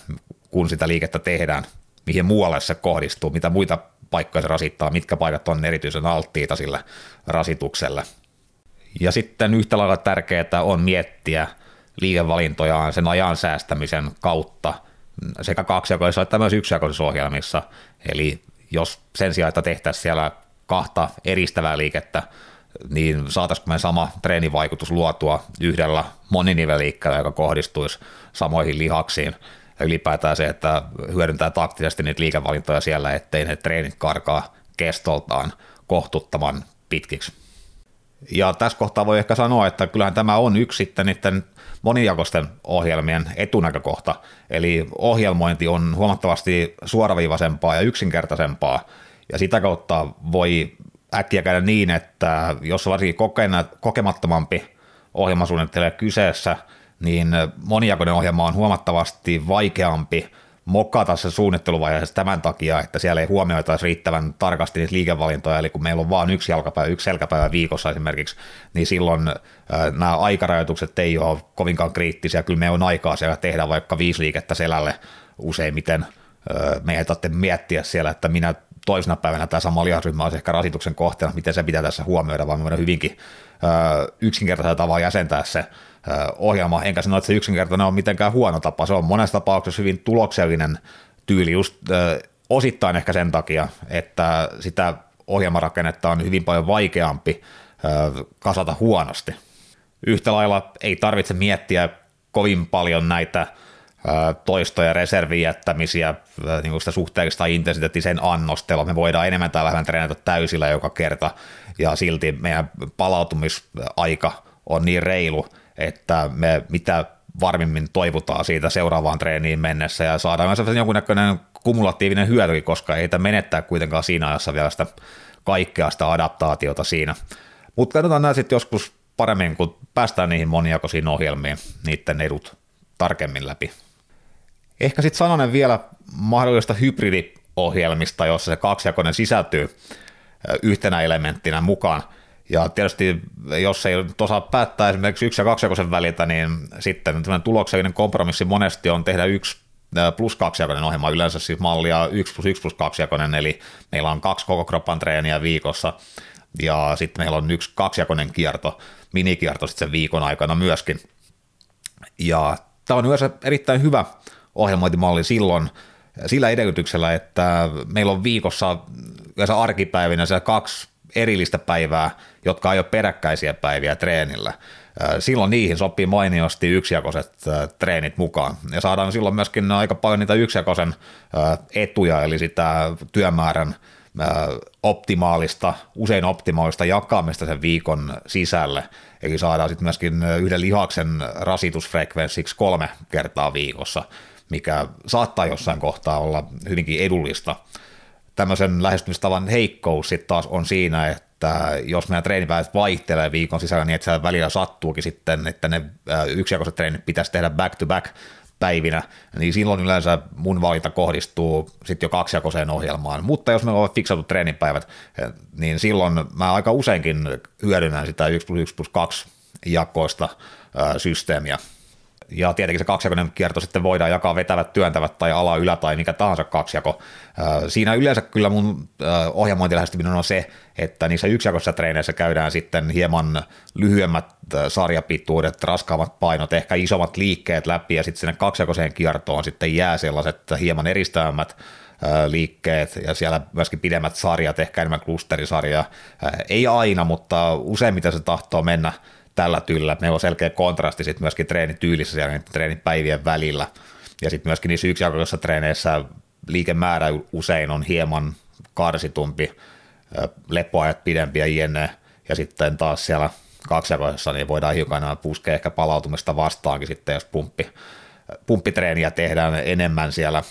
kun sitä liikettä tehdään, mihin muualle se kohdistuu, mitä muita paikkoja se rasittaa, mitkä paikat on erityisen alttiita sille rasitukselle – ja sitten yhtä lailla tärkeää on miettiä liikevalintojaan sen ajan säästämisen kautta sekä kaksijakoisissa että myös yksijakoisissa ohjelmissa. Eli jos sen sijaan, että tehtäisiin siellä kahta eristävää liikettä, niin saataisiinko me sama treenivaikutus luotua yhdellä moniniveliikkeellä, joka kohdistuisi samoihin lihaksiin. Ja ylipäätään se, että hyödyntää taktisesti niitä liikevalintoja siellä, ettei ne treenit karkaa kestoltaan kohtuttaman pitkiksi. Ja tässä kohtaa voi ehkä sanoa, että kyllähän tämä on yksi sitten niiden monijakoisten ohjelmien etunäkökohta, eli ohjelmointi on huomattavasti suoraviivaisempaa ja yksinkertaisempaa, ja sitä kautta voi äkkiä käydä niin, että jos varsinkin kokemattomampi ohjelmasuunnittelija kyseessä, niin monijakoinen ohjelma on huomattavasti vaikeampi mokata se suunnitteluvaiheessa tämän takia, että siellä ei huomioitaisi riittävän tarkasti niitä liikevalintoja, eli kun meillä on vain yksi jalkapäivä, yksi selkäpäivä viikossa esimerkiksi, niin silloin äh, nämä aikarajoitukset ei ole kovinkaan kriittisiä, kyllä me on aikaa siellä tehdä vaikka viisi liikettä selälle useimmiten, meidän ei tarvitse miettiä siellä, että minä toisena päivänä tämä sama lihasryhmä olisi ehkä rasituksen kohteena, miten se pitää tässä huomioida, vaan me voidaan hyvinkin yksinkertaisella tavalla jäsentää se ohjelma, enkä sano, että se yksinkertainen on mitenkään huono tapa, se on monessa tapauksessa hyvin tuloksellinen tyyli just osittain ehkä sen takia, että sitä ohjelmarakennetta on hyvin paljon vaikeampi kasata huonosti. Yhtä lailla ei tarvitse miettiä kovin paljon näitä toistoja, reservin jättämisiä, niin sitä suhteellista intensiteettisen annostelua. Me voidaan enemmän tai vähemmän treenata täysillä joka kerta, ja silti meidän palautumisaika on niin reilu, että me mitä varmimmin toivotaan siitä seuraavaan treeniin mennessä ja saadaan myös jonkunnäköinen kumulatiivinen hyöty, koska ei menettää kuitenkaan siinä ajassa vielä sitä kaikkea sitä adaptaatiota siinä. Mutta katsotaan nämä sitten joskus paremmin, kun päästään niihin moniakoisiin ohjelmiin, niiden edut tarkemmin läpi. Ehkä sitten sanonen vielä mahdollista hybridiohjelmista, jossa se kaksijakoinen sisältyy yhtenä elementtinä mukaan. Ja tietysti jos ei osaa päättää esimerkiksi yksi- ja kaksijakoisen väliltä, niin sitten tuloksellinen kompromissi monesti on tehdä yksi plus kaksijakoinen ohjelma, yleensä siis mallia 1 plus 1 plus kaksijakoinen, eli meillä on kaksi koko kroppan treeniä viikossa, ja sitten meillä on yksi kaksijakoinen kierto, minikierto sitten sen viikon aikana myöskin. Ja tämä on yleensä erittäin hyvä ohjelmointimalli silloin, sillä edellytyksellä, että meillä on viikossa yleensä arkipäivinä se kaksi erillistä päivää, jotka ei ole peräkkäisiä päiviä treenillä. Silloin niihin sopii mainiosti yksijakoiset treenit mukaan. Ja saadaan silloin myöskin aika paljon niitä yksijakoisen etuja, eli sitä työmäärän optimaalista, usein optimaalista jakamista sen viikon sisälle. Eli saadaan sitten myöskin yhden lihaksen rasitusfrekvenssiksi kolme kertaa viikossa, mikä saattaa jossain kohtaa olla hyvinkin edullista. Tämmöisen lähestymistavan heikkous sitten taas on siinä, että jos meidän treenipäivät vaihtelee viikon sisällä niin, että siellä välillä sattuukin sitten, että ne yksijakoiset treenit pitäisi tehdä back to back päivinä, niin silloin yleensä mun valinta kohdistuu sitten jo kaksijakoiseen ohjelmaan. Mutta jos meillä on fiksatut treenipäivät, niin silloin mä aika useinkin hyödynnän sitä 1 plus 1 plus 2 jakoista systeemiä. Ja tietenkin se kaksijakoinen kierto sitten voidaan jakaa vetävät, työntävät tai ala, ylä tai mikä tahansa kaksijako. Siinä yleensä kyllä mun ohjelmointilähestyminen on se, että niissä yksijakoisissa treeneissä käydään sitten hieman lyhyemmät sarjapituudet, raskaammat painot, ehkä isommat liikkeet läpi ja sitten sinne kaksijakoiseen kiertoon sitten jää sellaiset hieman eristävämmät liikkeet ja siellä myöskin pidemmät sarjat, ehkä enemmän klusterisarjaa. Ei aina, mutta useimmiten se tahtoo mennä tällä tyllä. Meillä on selkeä kontrasti sitten myöskin treenityylissä siellä treenipäivien välillä. Ja sitten myöskin niissä yksijakoisissa treeneissä liikemäärä usein on hieman karsitumpi, lepoajat pidempiä jne. Ja sitten taas siellä kaksijakoisessa niin voidaan hiukan puskea ehkä palautumista vastaankin sitten, jos pumppi, pumppitreeniä tehdään enemmän siellä.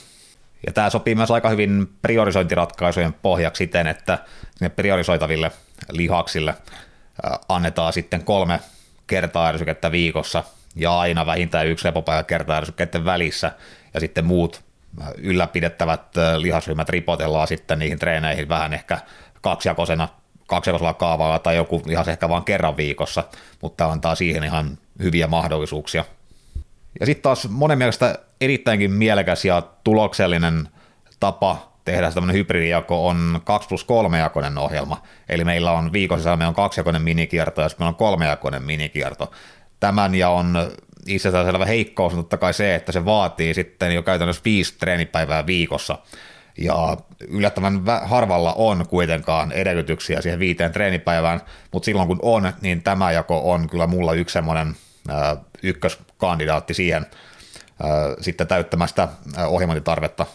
Ja tämä sopii myös aika hyvin priorisointiratkaisujen pohjaksi siten, että ne priorisoitaville lihaksille annetaan sitten kolme kertaa ärsykettä viikossa ja aina vähintään yksi lepopäivä kertaa ärsykkeiden välissä ja sitten muut ylläpidettävät lihasryhmät ripotellaan sitten niihin treeneihin vähän ehkä kaksijakosena, kaksijakosella kaavalla tai joku lihas ehkä vain kerran viikossa, mutta antaa siihen ihan hyviä mahdollisuuksia. Ja sitten taas monen mielestä erittäinkin mielekäs ja tuloksellinen tapa tehdä tämmöinen hybridijako on 2 plus 3 jakoinen ohjelma. Eli meillä on viikon sisällä meillä on kaksijakoinen minikierto ja sitten meillä on kolmejakoinen minikierto. Tämän ja on selvä heikkous on totta kai se, että se vaatii sitten jo käytännössä viisi treenipäivää viikossa. Ja yllättävän harvalla on kuitenkaan edellytyksiä siihen viiteen treenipäivään, mutta silloin kun on, niin tämä jako on kyllä mulla yksi semmoinen ykköskandidaatti siihen sitten täyttämästä ohjelmointitarvetta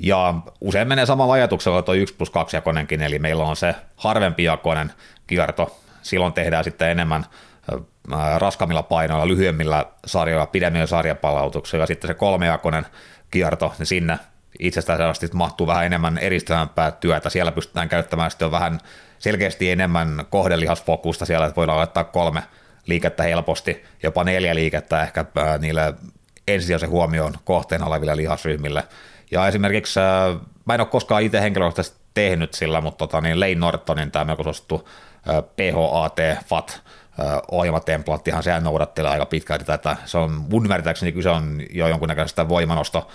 ja usein menee samalla ajatuksella tuo 1 plus 2 jakonenkin, eli meillä on se harvempi jakonen kierto, silloin tehdään sitten enemmän raskammilla painoilla, lyhyemmillä sarjoilla, pidemmillä sarjapalautuksilla, ja sitten se kolmejakonen kierto, niin sinne itsestään mahtuu vähän enemmän eristävämpää työtä, siellä pystytään käyttämään sitten vähän selkeästi enemmän kohdelihasfokusta. Siellä, että voidaan laittaa kolme liikettä helposti, jopa neljä liikettä ehkä niille ensisijaisen huomioon kohteena oleville lihasryhmille, ja esimerkiksi äh, mä en ole koskaan itse henkilökohtaisesti tehnyt sillä, mutta tota, niin Lane Nortonin tämä melko suosittu äh, PHAT FAT äh, ohjelmatemplaattihan sehän noudattelee aika pitkälti tätä. Se on mun ymmärtääkseni kyse on jo jonkunnäköisestä voimanosto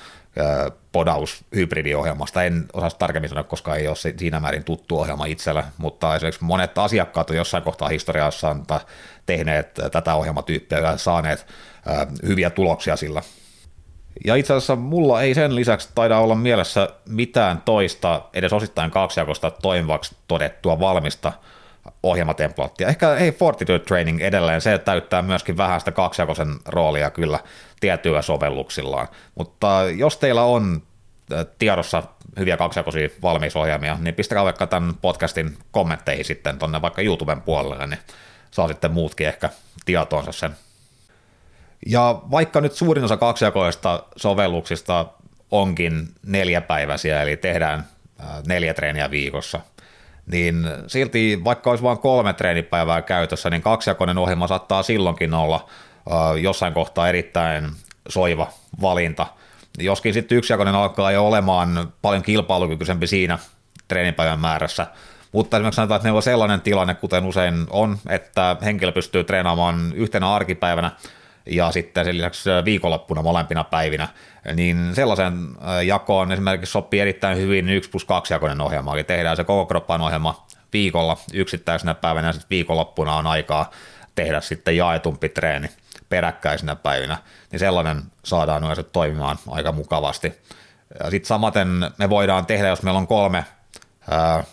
podaus hybridiohjelmasta. En osaa tarkemmin sanoa, koska ei ole siinä määrin tuttu ohjelma itsellä, mutta esimerkiksi monet asiakkaat on jossain kohtaa historiassa tehneet tätä ohjelmatyyppiä ja saaneet hyviä tuloksia sillä. Ja itse asiassa mulla ei sen lisäksi taida olla mielessä mitään toista, edes osittain kaksijakosta toimivaksi todettua valmista ohjelmatemplaattia. Ehkä ei Fortitude Training edelleen, se täyttää myöskin vähän sitä kaksijakoisen roolia kyllä tietyillä sovelluksillaan. Mutta jos teillä on tiedossa hyviä kaksijakoisia valmiisohjelmia, niin pistäkää vaikka tämän podcastin kommentteihin sitten tuonne vaikka YouTuben puolelle, niin saa sitten muutkin ehkä tietoonsa sen. Ja vaikka nyt suurin osa kaksijakoista sovelluksista onkin neljäpäiväisiä, eli tehdään neljä treeniä viikossa, niin silti vaikka olisi vain kolme treenipäivää käytössä, niin kaksijakoinen ohjelma saattaa silloinkin olla jossain kohtaa erittäin soiva valinta. Joskin sitten yksijakoinen alkaa jo olemaan paljon kilpailukykyisempi siinä treenipäivän määrässä, mutta esimerkiksi sanotaan, että ne on sellainen tilanne, kuten usein on, että henkilö pystyy treenaamaan yhtenä arkipäivänä ja sitten sen lisäksi viikonloppuna molempina päivinä, niin sellaisen jakoon esimerkiksi sopii erittäin hyvin 1 plus 2 jakoinen ohjelma, eli tehdään se koko kroppan ohjelma viikolla yksittäisenä päivänä ja sitten viikonloppuna on aikaa tehdä sitten jaetumpi treeni peräkkäisinä päivinä, niin sellainen saadaan yleensä toimimaan aika mukavasti. Sitten samaten me voidaan tehdä, jos meillä on kolme ää,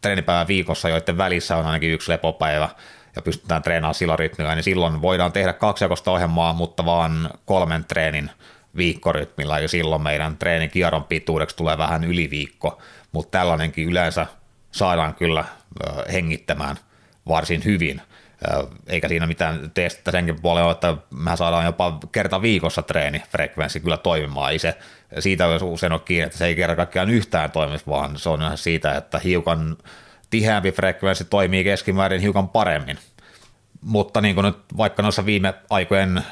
treenipäivää viikossa, joiden välissä on ainakin yksi lepopäivä, ja pystytään treenaamaan sillä rytmillä, niin silloin voidaan tehdä kaksijakosta ohjelmaa, mutta vaan kolmen treenin viikkorytmillä, ja silloin meidän treenin kierron pituudeksi tulee vähän yli viikko, mutta tällainenkin yleensä saadaan kyllä hengittämään varsin hyvin, eikä siinä mitään testata senkin puolella, että me saadaan jopa kerta viikossa treenifrekvenssi kyllä toimimaan. Ei se, siitä usein ole kiinni, että se ei kerran kaikkiaan yhtään toimisi, vaan se on siitä, että hiukan tiheämpi frekvenssi toimii keskimäärin hiukan paremmin. Mutta niin kuin nyt vaikka noissa viime aikojen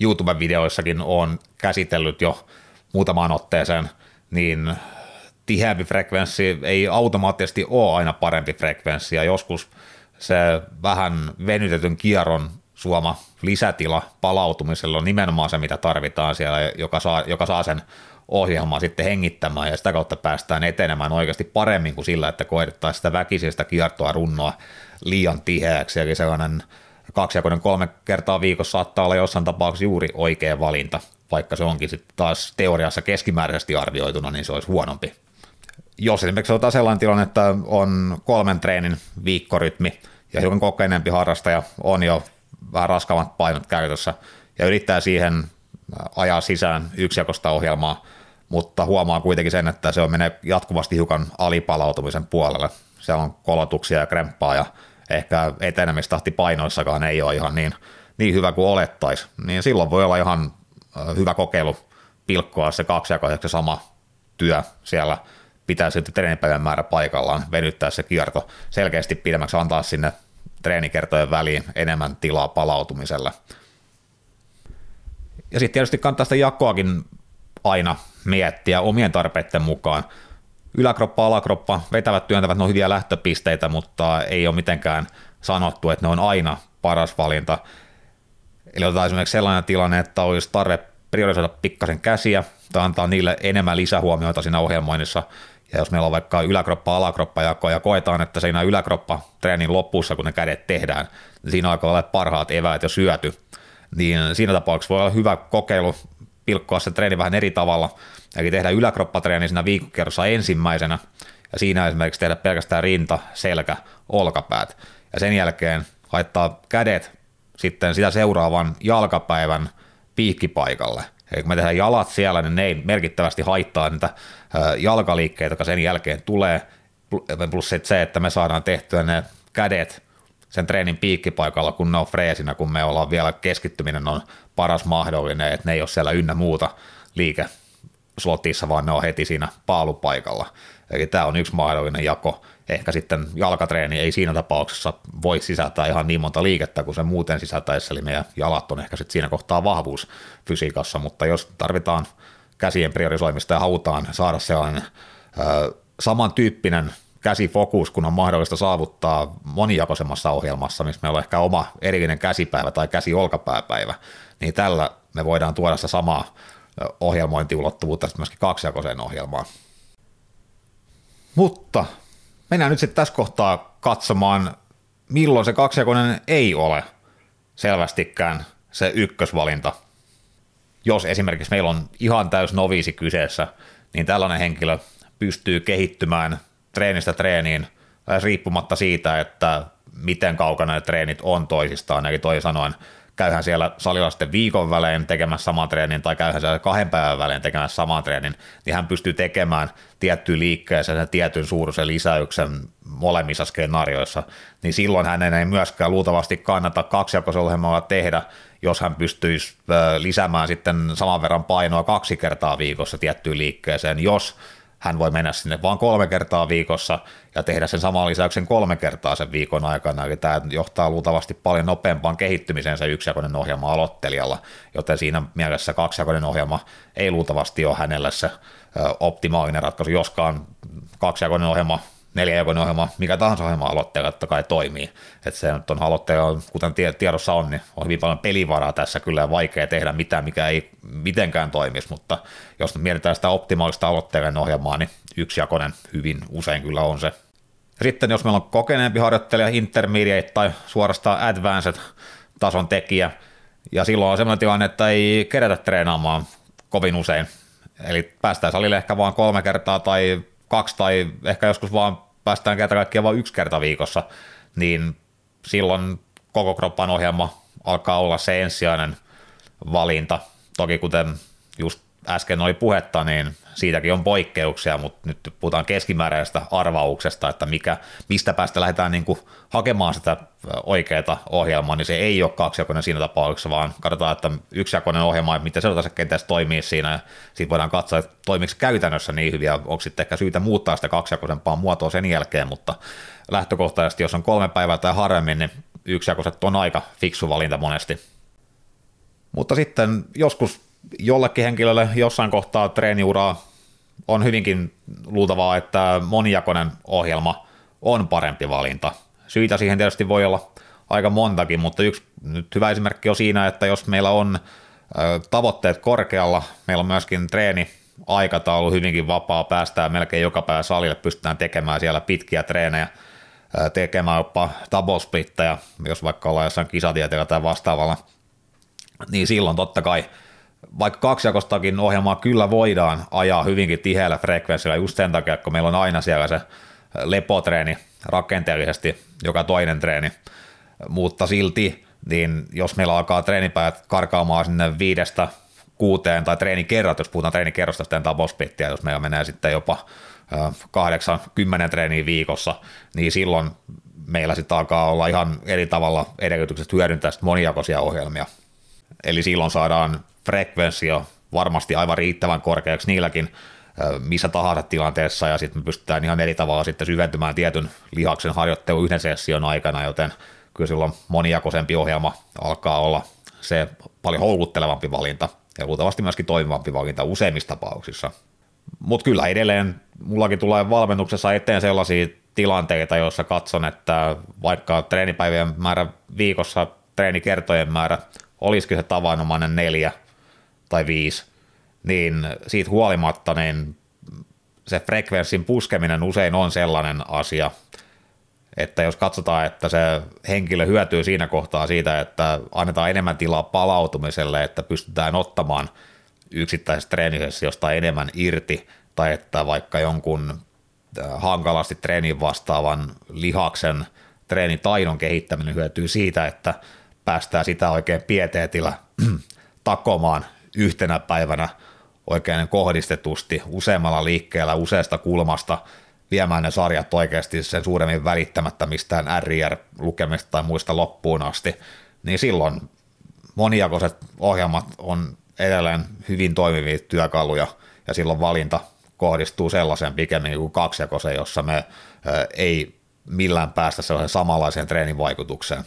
YouTube-videoissakin on käsitellyt jo muutamaan otteeseen, niin tiheämpi frekvenssi ei automaattisesti ole aina parempi frekvenssi, ja joskus se vähän venytetyn kierron suoma lisätila palautumisella on nimenomaan se, mitä tarvitaan siellä, joka saa, joka saa sen ohjelmaa sitten hengittämään ja sitä kautta päästään etenemään oikeasti paremmin kuin sillä, että koetetaan sitä väkisestä kiertoa runnoa liian tiheäksi. Eli sellainen kaksijakoinen kolme kertaa viikossa saattaa olla jossain tapauksessa juuri oikea valinta, vaikka se onkin sitten taas teoriassa keskimääräisesti arvioituna, niin se olisi huonompi. Jos esimerkiksi otetaan sellainen tilanne, että on kolmen treenin viikkorytmi ja hiukan kokeneempi harrastaja on jo vähän raskaammat painot käytössä ja yrittää siihen ajaa sisään yksijakosta ohjelmaa, mutta huomaa kuitenkin sen, että se on menee jatkuvasti hiukan alipalautumisen puolelle. Se on kolotuksia ja kremppaa ja ehkä etenemistahti painoissakaan ei ole ihan niin, niin hyvä kuin olettaisi. Niin silloin voi olla ihan hyvä kokeilu pilkkoa se kaksijakoiseksi sama työ siellä pitää sitten treenipäivän määrä paikallaan, venyttää se kierto selkeästi pidemmäksi, antaa sinne treenikertojen väliin enemmän tilaa palautumiselle. Ja sitten tietysti kannattaa sitä jakoakin aina miettiä omien tarpeiden mukaan. Yläkroppa, alakroppa, vetävät, työntävät, ne on hyviä lähtöpisteitä, mutta ei ole mitenkään sanottu, että ne on aina paras valinta. Eli otetaan esimerkiksi sellainen tilanne, että olisi tarve priorisoida pikkasen käsiä tai antaa niille enemmän lisähuomioita siinä ohjelmoinnissa. Ja jos meillä on vaikka yläkroppa, alakroppa jako ja koetaan, että siinä yläkroppa treenin lopussa, kun ne kädet tehdään, niin siinä alkaa olla parhaat eväät jo syöty, niin siinä tapauksessa voi olla hyvä kokeilu pilkkoa se treeni vähän eri tavalla, eli tehdä yläkroppatreeni siinä viikkokerrossa ensimmäisenä, ja siinä esimerkiksi tehdä pelkästään rinta, selkä, olkapäät, ja sen jälkeen laittaa kädet sitten sitä seuraavan jalkapäivän piikkipaikalle. Eli kun me tehdään jalat siellä, niin ne ei merkittävästi haittaa niitä jalkaliikkeitä, jotka sen jälkeen tulee, plus se, että me saadaan tehtyä ne kädet sen treenin piikkipaikalla, kun ne on freesinä, kun me ollaan vielä keskittyminen on paras mahdollinen, että ne ei ole siellä ynnä muuta liike slotissa, vaan ne on heti siinä paalupaikalla. Eli tämä on yksi mahdollinen jako. Ehkä sitten jalkatreeni ei siinä tapauksessa voi sisältää ihan niin monta liikettä kuin se muuten sisältäisi, eli meidän jalat on ehkä sitten siinä kohtaa vahvuus fysiikassa, mutta jos tarvitaan käsien priorisoimista ja halutaan saada sellainen ö, samantyyppinen käsifokus, kun on mahdollista saavuttaa monijakoisemmassa ohjelmassa, missä meillä on ehkä oma erillinen käsipäivä tai käsiolkapääpäivä, niin tällä me voidaan tuoda sitä samaa ohjelmointiulottuvuutta myöskin kaksijakoiseen ohjelmaan. Mutta mennään nyt sitten tässä kohtaa katsomaan, milloin se kaksijakoinen ei ole selvästikään se ykkösvalinta. Jos esimerkiksi meillä on ihan täys noviisi kyseessä, niin tällainen henkilö pystyy kehittymään treenistä treeniin, riippumatta siitä, että miten kaukana ne treenit on toisistaan, eli toisin sanoen käyhän siellä salilla sitten viikon välein tekemässä saman treenin tai käyhän siellä kahden päivän välein tekemässä saman treenin, niin hän pystyy tekemään tiettyyn liikkeeseen sen tietyn suuruisen lisäyksen molemmissa skenaarioissa, niin silloin hänen ei myöskään luultavasti kannata kaksijakoisohjelmaa tehdä, jos hän pystyisi lisäämään sitten saman verran painoa kaksi kertaa viikossa tiettyyn liikkeeseen, jos hän voi mennä sinne vain kolme kertaa viikossa ja tehdä sen saman lisäyksen kolme kertaa sen viikon aikana. Eli tämä johtaa luultavasti paljon nopeampaan kehittymiseen se yksijakoinen ohjelma aloittelijalla, joten siinä mielessä kaksijakoinen ohjelma ei luultavasti ole hänelle se optimaalinen ratkaisu, joskaan kaksijakoinen ohjelma neljäjakoinen ohjelma, mikä tahansa ohjelma aloittaja totta kai toimii. Että se nyt on aloittaja, kuten tiedossa on, niin on hyvin paljon pelivaraa tässä kyllä ja vaikea tehdä mitään, mikä ei mitenkään toimisi, mutta jos mietitään sitä optimaalista aloittajan ohjelmaa, niin yksijakoinen hyvin usein kyllä on se. Sitten jos meillä on kokeneempi harjoittelija, intermediate tai suorastaan advanced tason tekijä, ja silloin on sellainen tilanne, että ei kerätä treenaamaan kovin usein. Eli päästään salille ehkä vain kolme kertaa tai kaksi tai ehkä joskus vaan päästään kerta kaikkiaan vain yksi kerta viikossa, niin silloin koko kroppan ohjelma alkaa olla se ensisijainen valinta. Toki kuten just äsken oli puhetta, niin siitäkin on poikkeuksia, mutta nyt puhutaan keskimääräisestä arvauksesta, että mikä, mistä päästä lähdetään niin kuin hakemaan sitä oikeaa ohjelmaa, niin se ei ole kaksijakoinen siinä tapauksessa, vaan katsotaan, että yksijakoinen ohjelma, miten se kenties toimii siinä, ja sitten voidaan katsoa, että toimiiko käytännössä niin hyvin, ja onko sitten ehkä syytä muuttaa sitä kaksijakoisempaa muotoa sen jälkeen, mutta lähtökohtaisesti, jos on kolme päivää tai harvemmin, niin yksijakoiset on aika fiksu valinta monesti. Mutta sitten joskus jollekin henkilölle jossain kohtaa treeniuraa on hyvinkin luultavaa, että monijakoinen ohjelma on parempi valinta. Syitä siihen tietysti voi olla aika montakin, mutta yksi nyt hyvä esimerkki on siinä, että jos meillä on tavoitteet korkealla, meillä on myöskin treeni aikataulu hyvinkin vapaa, päästään melkein joka päivä salille, pystytään tekemään siellä pitkiä treenejä, tekemään jopa double splitteja, jos vaikka ollaan jossain kisatieteellä tai vastaavalla, niin silloin totta kai – vaikka kaksijakostakin ohjelmaa kyllä voidaan ajaa hyvinkin tiheällä frekvenssillä just sen takia, kun meillä on aina siellä se lepotreeni rakenteellisesti, joka toinen treeni, mutta silti, niin jos meillä alkaa treenipäät karkaamaan sinne viidestä kuuteen tai treenikerrat, jos puhutaan treenikerrosta sitten tapospittiä, jos meillä menee sitten jopa kahdeksan, kymmenen treeniä viikossa, niin silloin meillä sitten alkaa olla ihan eri tavalla edellytykset hyödyntää monijakoisia ohjelmia. Eli silloin saadaan frekvenssi on varmasti aivan riittävän korkeaksi niilläkin missä tahansa tilanteessa, ja sitten me pystytään ihan eri tavalla sitten syventymään tietyn lihaksen harjoittelu yhden session aikana, joten kyllä silloin monijakoisempi ohjelma alkaa olla se paljon houkuttelevampi valinta, ja luultavasti myöskin toimivampi valinta useimmissa tapauksissa. Mutta kyllä edelleen mullakin tulee valmennuksessa eteen sellaisia tilanteita, joissa katson, että vaikka treenipäivien määrä viikossa, treenikertojen määrä olisikin se tavanomainen neljä, tai viisi, niin siitä huolimatta niin se frekvenssin puskeminen usein on sellainen asia, että jos katsotaan, että se henkilö hyötyy siinä kohtaa siitä, että annetaan enemmän tilaa palautumiselle, että pystytään ottamaan yksittäisessä treenisessiosta enemmän irti, tai että vaikka jonkun äh, hankalasti treenin vastaavan lihaksen treenitaidon kehittäminen hyötyy siitä, että päästään sitä oikein pieteetillä takomaan yhtenä päivänä oikein kohdistetusti useammalla liikkeellä useasta kulmasta viemään ne sarjat oikeasti sen suuremmin välittämättä mistään RIR-lukemista tai muista loppuun asti, niin silloin monijakoiset ohjelmat on edelleen hyvin toimivia työkaluja ja silloin valinta kohdistuu sellaiseen pikemmin kuin kaksijakoiseen, jossa me ei millään päästä sellaiseen samanlaiseen treenin vaikutukseen.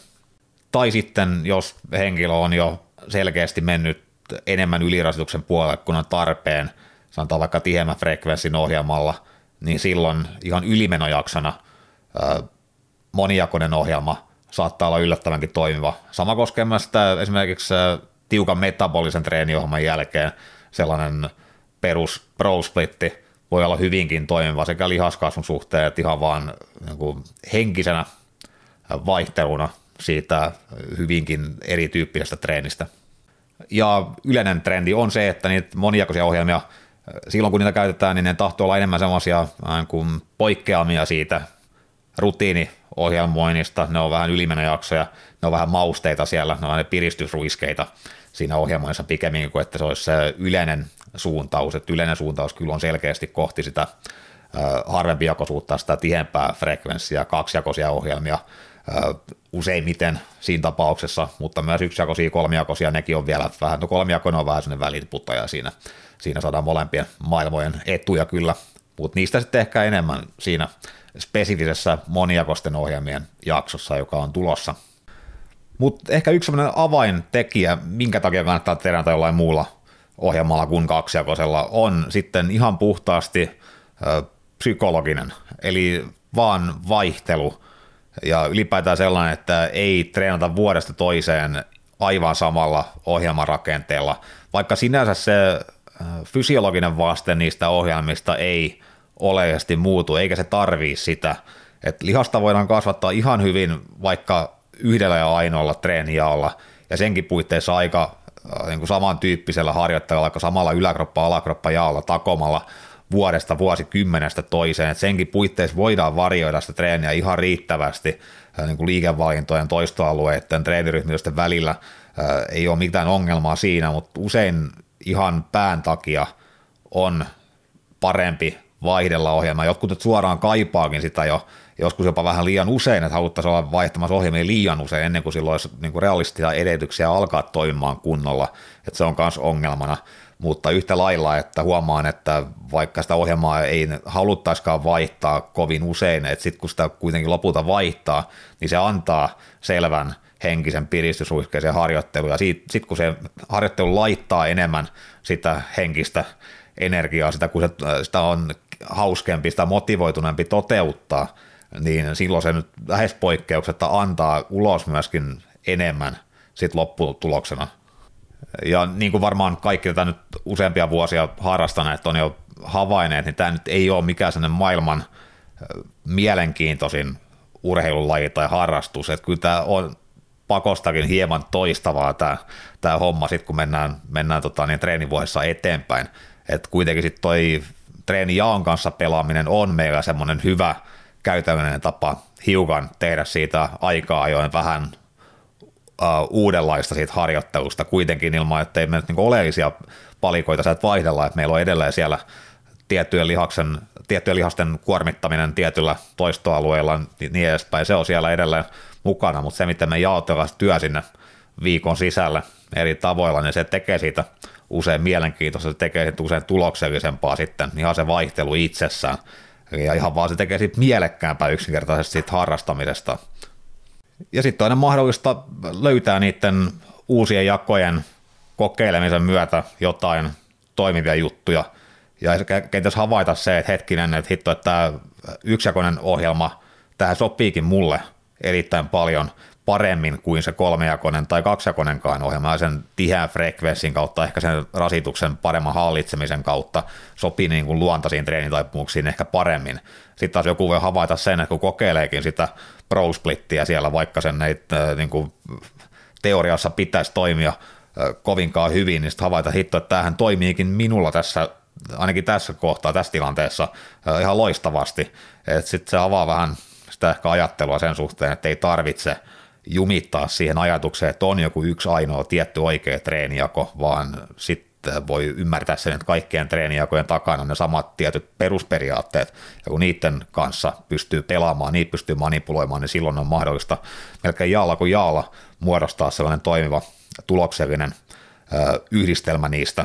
Tai sitten, jos henkilö on jo selkeästi mennyt enemmän ylirasituksen puolelle, kun on tarpeen, sanotaan vaikka tiheämmän frekvenssin ohjelmalla, niin silloin ihan ylimenojaksona monijakoinen ohjelma saattaa olla yllättävänkin toimiva. Sama koskee myös sitä esimerkiksi tiukan metabolisen treeniohjelman jälkeen sellainen perus pro splitti voi olla hyvinkin toimiva sekä lihaskasvun suhteen että ihan vaan niin henkisenä vaihteluna siitä hyvinkin erityyppisestä treenistä. Ja yleinen trendi on se, että niitä monijakoisia ohjelmia, silloin kun niitä käytetään, niin ne tahtoo olla enemmän semmoisia kuin poikkeamia siitä rutiini ohjelmoinnista, ne on vähän ylimenojaksoja, ne on vähän mausteita siellä, ne on ne piristysruiskeita siinä ohjelmoinnissa pikemminkin kuin että se olisi se yleinen suuntaus, että yleinen suuntaus kyllä on selkeästi kohti sitä harvempijakoisuutta, sitä tihempää frekvenssiä, kaksijakoisia ohjelmia, useimmiten siinä tapauksessa, mutta myös yksijakoisia, kolmijakoisia, nekin on vielä vähän, no kolmijakoinen on vähän sellainen väliputtaja siinä, siinä saadaan molempien maailmojen etuja kyllä, mutta niistä sitten ehkä enemmän siinä spesifisessä monijakoisten ohjelmien jaksossa, joka on tulossa. Mutta ehkä yksi sellainen avaintekijä, minkä takia kannattaa tehdä jollain muulla ohjelmalla kuin kaksijakoisella, on sitten ihan puhtaasti ö, psykologinen, eli vaan vaihtelu ja ylipäätään sellainen, että ei treenata vuodesta toiseen aivan samalla ohjelmarakenteella, vaikka sinänsä se fysiologinen vaste niistä ohjelmista ei oleellisesti muutu, eikä se tarvii sitä. Et lihasta voidaan kasvattaa ihan hyvin vaikka yhdellä ja ainoalla treenijaolla, ja senkin puitteissa aika niin kuin samantyyppisellä harjoitteella, vaikka samalla yläkroppa alakroppa jaolla takomalla vuodesta vuosikymmenestä toiseen, että senkin puitteissa voidaan varjoida sitä treeniä ihan riittävästi niin kuin liikevalintojen toistoalueiden treeniryhmitysten välillä, ei ole mitään ongelmaa siinä, mutta usein ihan pään takia on parempi vaihdella ohjelmaa. Jotkut suoraan kaipaakin sitä jo joskus jopa vähän liian usein, että haluttaisiin olla vaihtamassa ohjelmia liian usein ennen kuin silloin olisi niin realistisia edellytyksiä alkaa toimimaan kunnolla, että se on myös ongelmana. Mutta yhtä lailla, että huomaan, että vaikka sitä ohjelmaa ei haluttaisikaan vaihtaa kovin usein, että sitten kun sitä kuitenkin lopulta vaihtaa, niin se antaa selvän henkisen piristysruiskeisen harjoittelun, ja sitten kun se harjoittelu laittaa enemmän sitä henkistä energiaa, sitä kun se, sitä on hauskempi, sitä motivoituneempi toteuttaa, niin silloin se nyt lähes poikkeuksetta antaa ulos myöskin enemmän sit lopputuloksena. Ja niin kuin varmaan kaikki tätä nyt useampia vuosia harrastaneet on jo havainneet, niin tämä nyt ei ole mikään sellainen maailman mielenkiintoisin urheilulaji tai harrastus, että kyllä tämä on pakostakin hieman toistavaa tämä, tämä homma sitten kun mennään, mennään tota, niin treenivuodessa eteenpäin, että kuitenkin sitten toi treenijaon kanssa pelaaminen on meillä semmoinen hyvä käytännöllinen tapa hiukan tehdä siitä aikaa ajoin vähän uh, uudenlaista siitä harjoittelusta kuitenkin ilman, että ei meillä niinku oleellisia palikoita. Sieltä vaihdella, että meillä on edelleen siellä tiettyjen, lihaksen, tiettyjen lihasten kuormittaminen tietyllä toistoalueella niin, niin edespäin, se on siellä edelleen mukana, mutta se, miten me jaotellaan työ sinne viikon sisällä eri tavoilla, niin se tekee siitä usein mielenkiintoista, se tekee siitä usein tuloksellisempaa sitten, ihan se vaihtelu itsessään, ja ihan vaan se tekee siitä mielekkäämpää yksinkertaisesti siitä harrastamisesta. Ja sitten aina mahdollista löytää niiden uusien jakojen kokeilemisen myötä jotain toimivia juttuja, ja kenties havaita se, että hetkinen, että hitto, että tämä yksijakoinen ohjelma, tähän sopiikin mulle erittäin paljon paremmin kuin se kolmejakoinen tai kaksijakonenkaan ohjelma ja sen tiheän frekvenssin kautta, ehkä sen rasituksen paremman hallitsemisen kautta sopii niin kuin luontaisiin treenitaipumuksiin ehkä paremmin. Sitten taas joku voi havaita sen, että kun kokeileekin sitä pro siellä, vaikka sen ei äh, niin kuin teoriassa pitäisi toimia äh, kovinkaan hyvin, niin sitten havaita hitto, että tämähän toimiikin minulla tässä ainakin tässä kohtaa, tässä tilanteessa äh, ihan loistavasti. Sitten se avaa vähän sitä ehkä ajattelua sen suhteen, että ei tarvitse jumittaa siihen ajatukseen, että on joku yksi ainoa tietty oikea treenijako, vaan sitten voi ymmärtää sen, että kaikkien treenijakojen takana on ne samat tietyt perusperiaatteet, ja kun niiden kanssa pystyy pelaamaan, niitä pystyy manipuloimaan, niin silloin on mahdollista melkein jaalla kuin jaalla muodostaa sellainen toimiva tuloksellinen yhdistelmä niistä,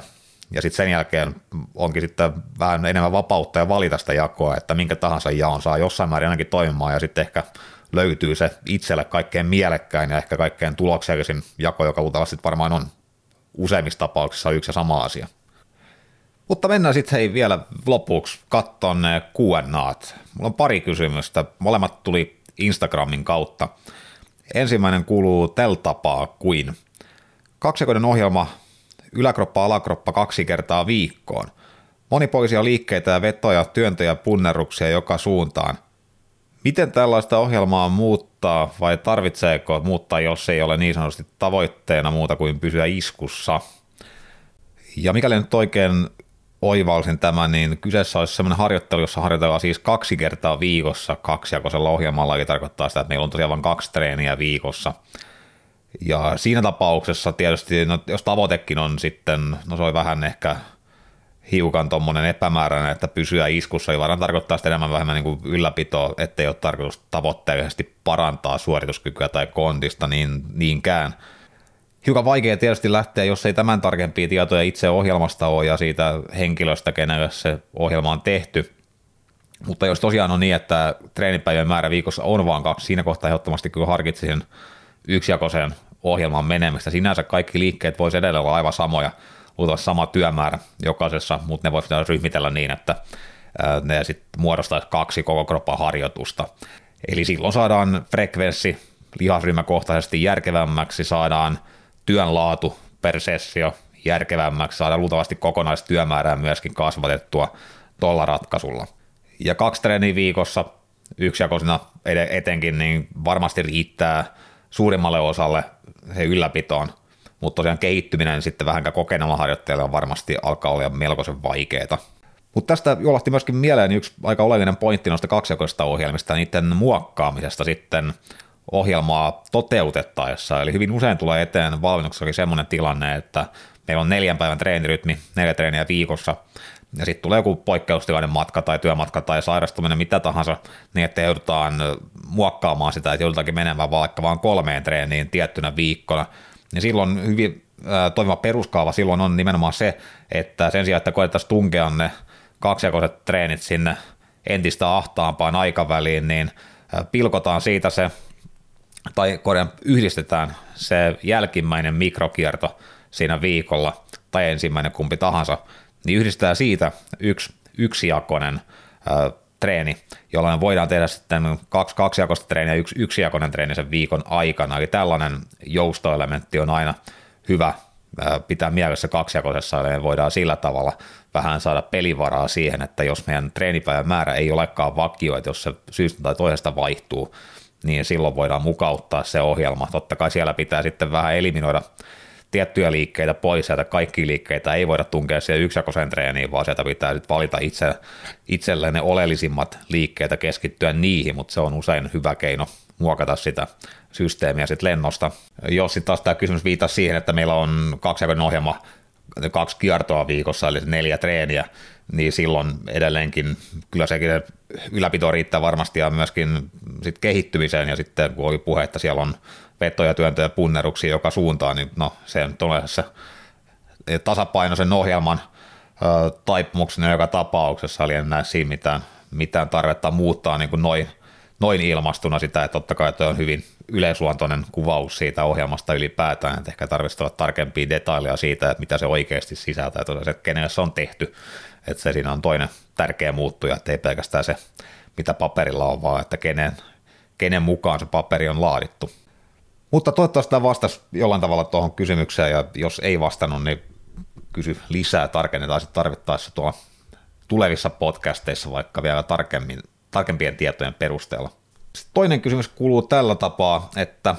ja sitten sen jälkeen onkin sitten vähän enemmän vapautta ja valita sitä jakoa, että minkä tahansa jaon saa jossain määrin ainakin toimimaan ja sitten ehkä löytyy se itselle kaikkein mielekkäin ja ehkä kaikkein tuloksellisin jako, joka luultavasti varmaan on useimmissa tapauksissa yksi ja sama asia. Mutta mennään sitten hei vielä lopuksi katsomaan ne Q&Aat. Mulla on pari kysymystä. Molemmat tuli Instagramin kautta. Ensimmäinen kuuluu tel tapaa kuin. Kaksikoiden ohjelma yläkroppa alakroppa kaksi kertaa viikkoon. Monipoisia liikkeitä ja vetoja, työntöjä punnerruksia joka suuntaan. Miten tällaista ohjelmaa muuttaa vai tarvitseeko muuttaa, jos ei ole niin sanotusti tavoitteena muuta kuin pysyä iskussa? Ja mikäli nyt oikein oivalsin tämän, niin kyseessä olisi sellainen harjoittelu, jossa harjoitellaan siis kaksi kertaa viikossa kaksijakoisella ohjelmalla, eli tarkoittaa sitä, että meillä on tosiaan vain kaksi treeniä viikossa. Ja siinä tapauksessa tietysti, no, jos tavoitekin on sitten, no se on vähän ehkä hiukan tuommoinen epämääräinen, että pysyä iskussa, niin varmaan tarkoittaa sitä enemmän vähemmän niin kuin ylläpitoa, ettei ole tarkoitus tavoitteellisesti parantaa suorituskykyä tai kontista niin, niinkään. Hiukan vaikea tietysti lähteä, jos ei tämän tarkempia tietoja itse ohjelmasta ole ja siitä henkilöstä, kenelle se ohjelma on tehty. Mutta jos tosiaan on niin, että treenipäivien määrä viikossa on vaan kaksi, siinä kohtaa ehdottomasti kyllä harkitsisin yksijakoisen ohjelman menemistä. Sinänsä kaikki liikkeet voisi edelleen olla aivan samoja, luultavasti sama työmäärä jokaisessa, mutta ne voisi ryhmitellä niin, että ne sitten muodostaisi kaksi koko kroppan harjoitusta. Eli silloin saadaan frekvenssi lihasryhmäkohtaisesti järkevämmäksi, saadaan työn laatu per sessio järkevämmäksi, saadaan luultavasti kokonaistyömäärää myöskin kasvatettua tuolla ratkaisulla. Ja kaksi treeniä viikossa yksijakoisena etenkin, niin varmasti riittää suurimmalle osalle se ylläpitoon mutta tosiaan kehittyminen sitten vähän kokeneella harjoittajalla varmasti alkaa olla melkoisen vaikeaa. Mutta tästä jolahti myöskin mieleen yksi aika oleellinen pointti noista kaksijakoista ohjelmista, niiden muokkaamisesta sitten ohjelmaa toteutettaessa. Eli hyvin usein tulee eteen valmennuksessakin semmoinen tilanne, että meillä on neljän päivän treenirytmi, neljä treeniä viikossa, ja sitten tulee joku poikkeustilainen matka tai työmatka tai sairastuminen, mitä tahansa, niin että joudutaan muokkaamaan sitä, että joudutaankin menemään vaikka vain kolmeen treeniin tiettynä viikkona, niin silloin hyvin toimiva peruskaava silloin on nimenomaan se, että sen sijaan, että koettaisiin tunkea ne kaksijakoiset treenit sinne entistä ahtaampaan aikaväliin, niin pilkotaan siitä se, tai korjaan, yhdistetään se jälkimmäinen mikrokierto siinä viikolla, tai ensimmäinen kumpi tahansa, niin yhdistetään siitä yksi yksijakoinen treeni, jolloin voidaan tehdä sitten kaksi kaksijakoista treeniä ja yksi yksijakoinen treeni sen viikon aikana. Eli tällainen joustoelementti on aina hyvä pitää mielessä kaksijakoisessa, eli voidaan sillä tavalla vähän saada pelivaraa siihen, että jos meidän treenipäivän määrä ei olekaan vakio, että jos se syystä tai toisesta vaihtuu, niin silloin voidaan mukauttaa se ohjelma. Totta kai siellä pitää sitten vähän eliminoida tiettyjä liikkeitä pois, että kaikki liikkeitä ei voida tunkea siihen yksijakoiseen treeniin, vaan sieltä pitää nyt valita itse, itselleen ne oleellisimmat liikkeitä, keskittyä niihin, mutta se on usein hyvä keino muokata sitä systeemiä sitten lennosta. Jos sitten taas tämä kysymys viittaa siihen, että meillä on kaksijakoinen ohjelma, kaksi kiertoa viikossa, eli neljä treeniä, niin silloin edelleenkin kyllä sekin ylläpito riittää varmasti ja myöskin sit kehittymiseen ja sitten kun oli puhe, että siellä on vetoja, työntöjä, punneruksia joka suuntaan, niin no se on se tasapainoisen ohjelman taipumuksena joka tapauksessa, eli en näe siinä mitään, mitään tarvetta muuttaa niin kuin noin, noin ilmastuna sitä, että totta kai on hyvin yleisluontoinen kuvaus siitä ohjelmasta ylipäätään, että ehkä tarvitsisi olla tarkempia detaileja siitä, että mitä se oikeasti sisältää, että kenelle se on tehty, että se siinä on toinen tärkeä muuttuja, että ei pelkästään se, mitä paperilla on, vaan että kenen, kenen mukaan se paperi on laadittu. Mutta toivottavasti tämä vastasi jollain tavalla tuohon kysymykseen, ja jos ei vastannut, niin kysy lisää, tarkennetaan sitten tarvittaessa tuolla tulevissa podcasteissa vaikka vielä tarkemmin, tarkempien tietojen perusteella. Sitten toinen kysymys kuuluu tällä tapaa, että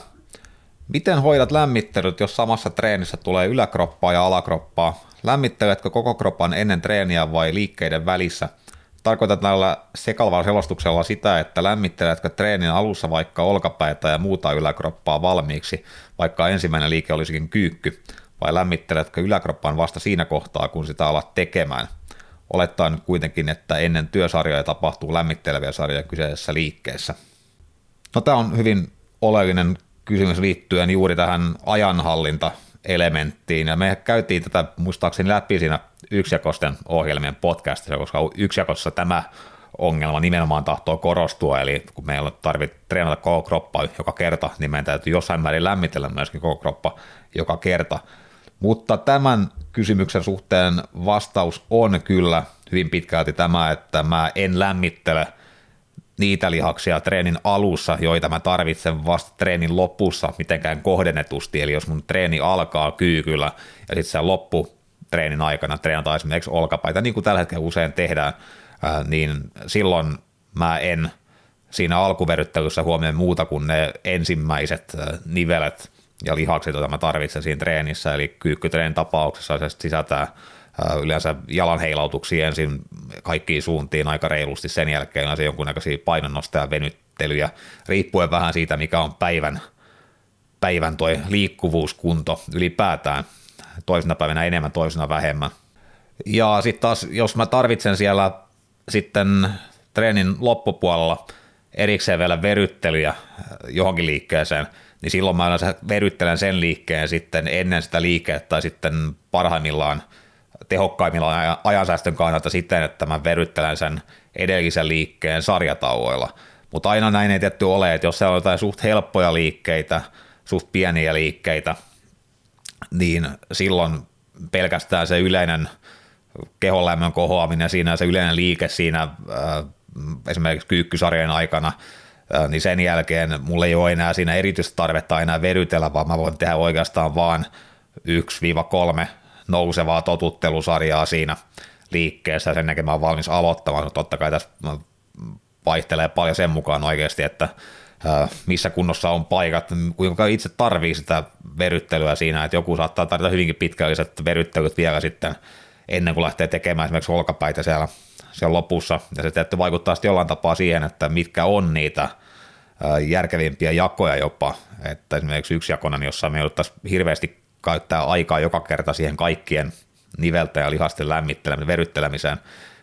miten hoidat lämmittelyt, jos samassa treenissä tulee yläkroppaa ja alakroppaa? Lämmitteletkö koko kroppan ennen treeniä vai liikkeiden välissä – Tarkoitan tällä sekalvalla selostuksella sitä, että lämmitteletkö treenin alussa vaikka olkapäitä ja muuta yläkroppaa valmiiksi, vaikka ensimmäinen liike olisikin kyykky, vai lämmitteletkö yläkroppaan vasta siinä kohtaa, kun sitä alat tekemään. Olettaen kuitenkin, että ennen työsarjoja tapahtuu lämmitteleviä sarjoja kyseisessä liikkeessä. No tämä on hyvin oleellinen kysymys liittyen juuri tähän ajanhallinta elementtiin. Ja me käytiin tätä muistaakseni läpi siinä yksijakosten ohjelmien podcastissa, koska yksijakossa tämä ongelma nimenomaan tahtoo korostua, eli kun meillä tarvitsee treenata koko kroppa joka kerta, niin meidän täytyy jossain määrin lämmitellä myöskin koko kroppa joka kerta. Mutta tämän kysymyksen suhteen vastaus on kyllä hyvin pitkälti tämä, että mä en lämmittele – niitä lihaksia treenin alussa, joita mä tarvitsen vasta treenin lopussa mitenkään kohdennetusti. Eli jos mun treeni alkaa kyykyllä ja sitten se loppu treenin aikana treenataan esimerkiksi olkapäitä, niin kuin tällä hetkellä usein tehdään, niin silloin mä en siinä alkuveryttelyssä huomioon muuta kuin ne ensimmäiset nivelet ja lihakset, joita mä tarvitsen siinä treenissä, eli kyykkytreenin tapauksessa se sisältää yleensä jalan heilautuksia ensin kaikkiin suuntiin aika reilusti, sen jälkeen yleensä jonkunnäköisiä painonnostoja, venyttelyjä, riippuen vähän siitä, mikä on päivän, päivän toi liikkuvuuskunto ylipäätään, toisena päivänä enemmän, toisena vähemmän. Ja sitten taas, jos mä tarvitsen siellä sitten treenin loppupuolella erikseen vielä veryttelyjä johonkin liikkeeseen, niin silloin mä yleensä veryttelen sen liikkeen sitten ennen sitä liikettä tai sitten parhaimmillaan tehokkaimmillaan ajansäästön kannalta siten, että mä veryttelen sen edellisen liikkeen sarjatauoilla. Mutta aina näin ei tietty ole, että jos se on jotain suht helppoja liikkeitä, suht pieniä liikkeitä, niin silloin pelkästään se yleinen kehonlämmön kohoaminen siinä, se yleinen liike siinä äh, esimerkiksi kyykkysarjan aikana, äh, niin sen jälkeen mulla ei ole enää siinä erityistarvetta enää verytellä, vaan mä voin tehdä oikeastaan vaan 1-3 nousevaa totuttelusarjaa siinä liikkeessä, sen jälkeen mä oon valmis aloittamaan, mutta totta kai tässä vaihtelee paljon sen mukaan oikeasti, että missä kunnossa on paikat, kuinka itse tarvii sitä veryttelyä siinä, että joku saattaa tarvita hyvinkin pitkälliset veryttelyt vielä sitten ennen kuin lähtee tekemään esimerkiksi olkapäitä siellä, siellä lopussa, ja se tietty vaikuttaa sitten jollain tapaa siihen, että mitkä on niitä järkevimpiä jakoja jopa, että esimerkiksi yksi jakona, niin jossa me jouduttaisiin hirveästi käyttää aikaa joka kerta siihen kaikkien niveltä ja lihasten lämmittelemiseen, veryttelemiseen,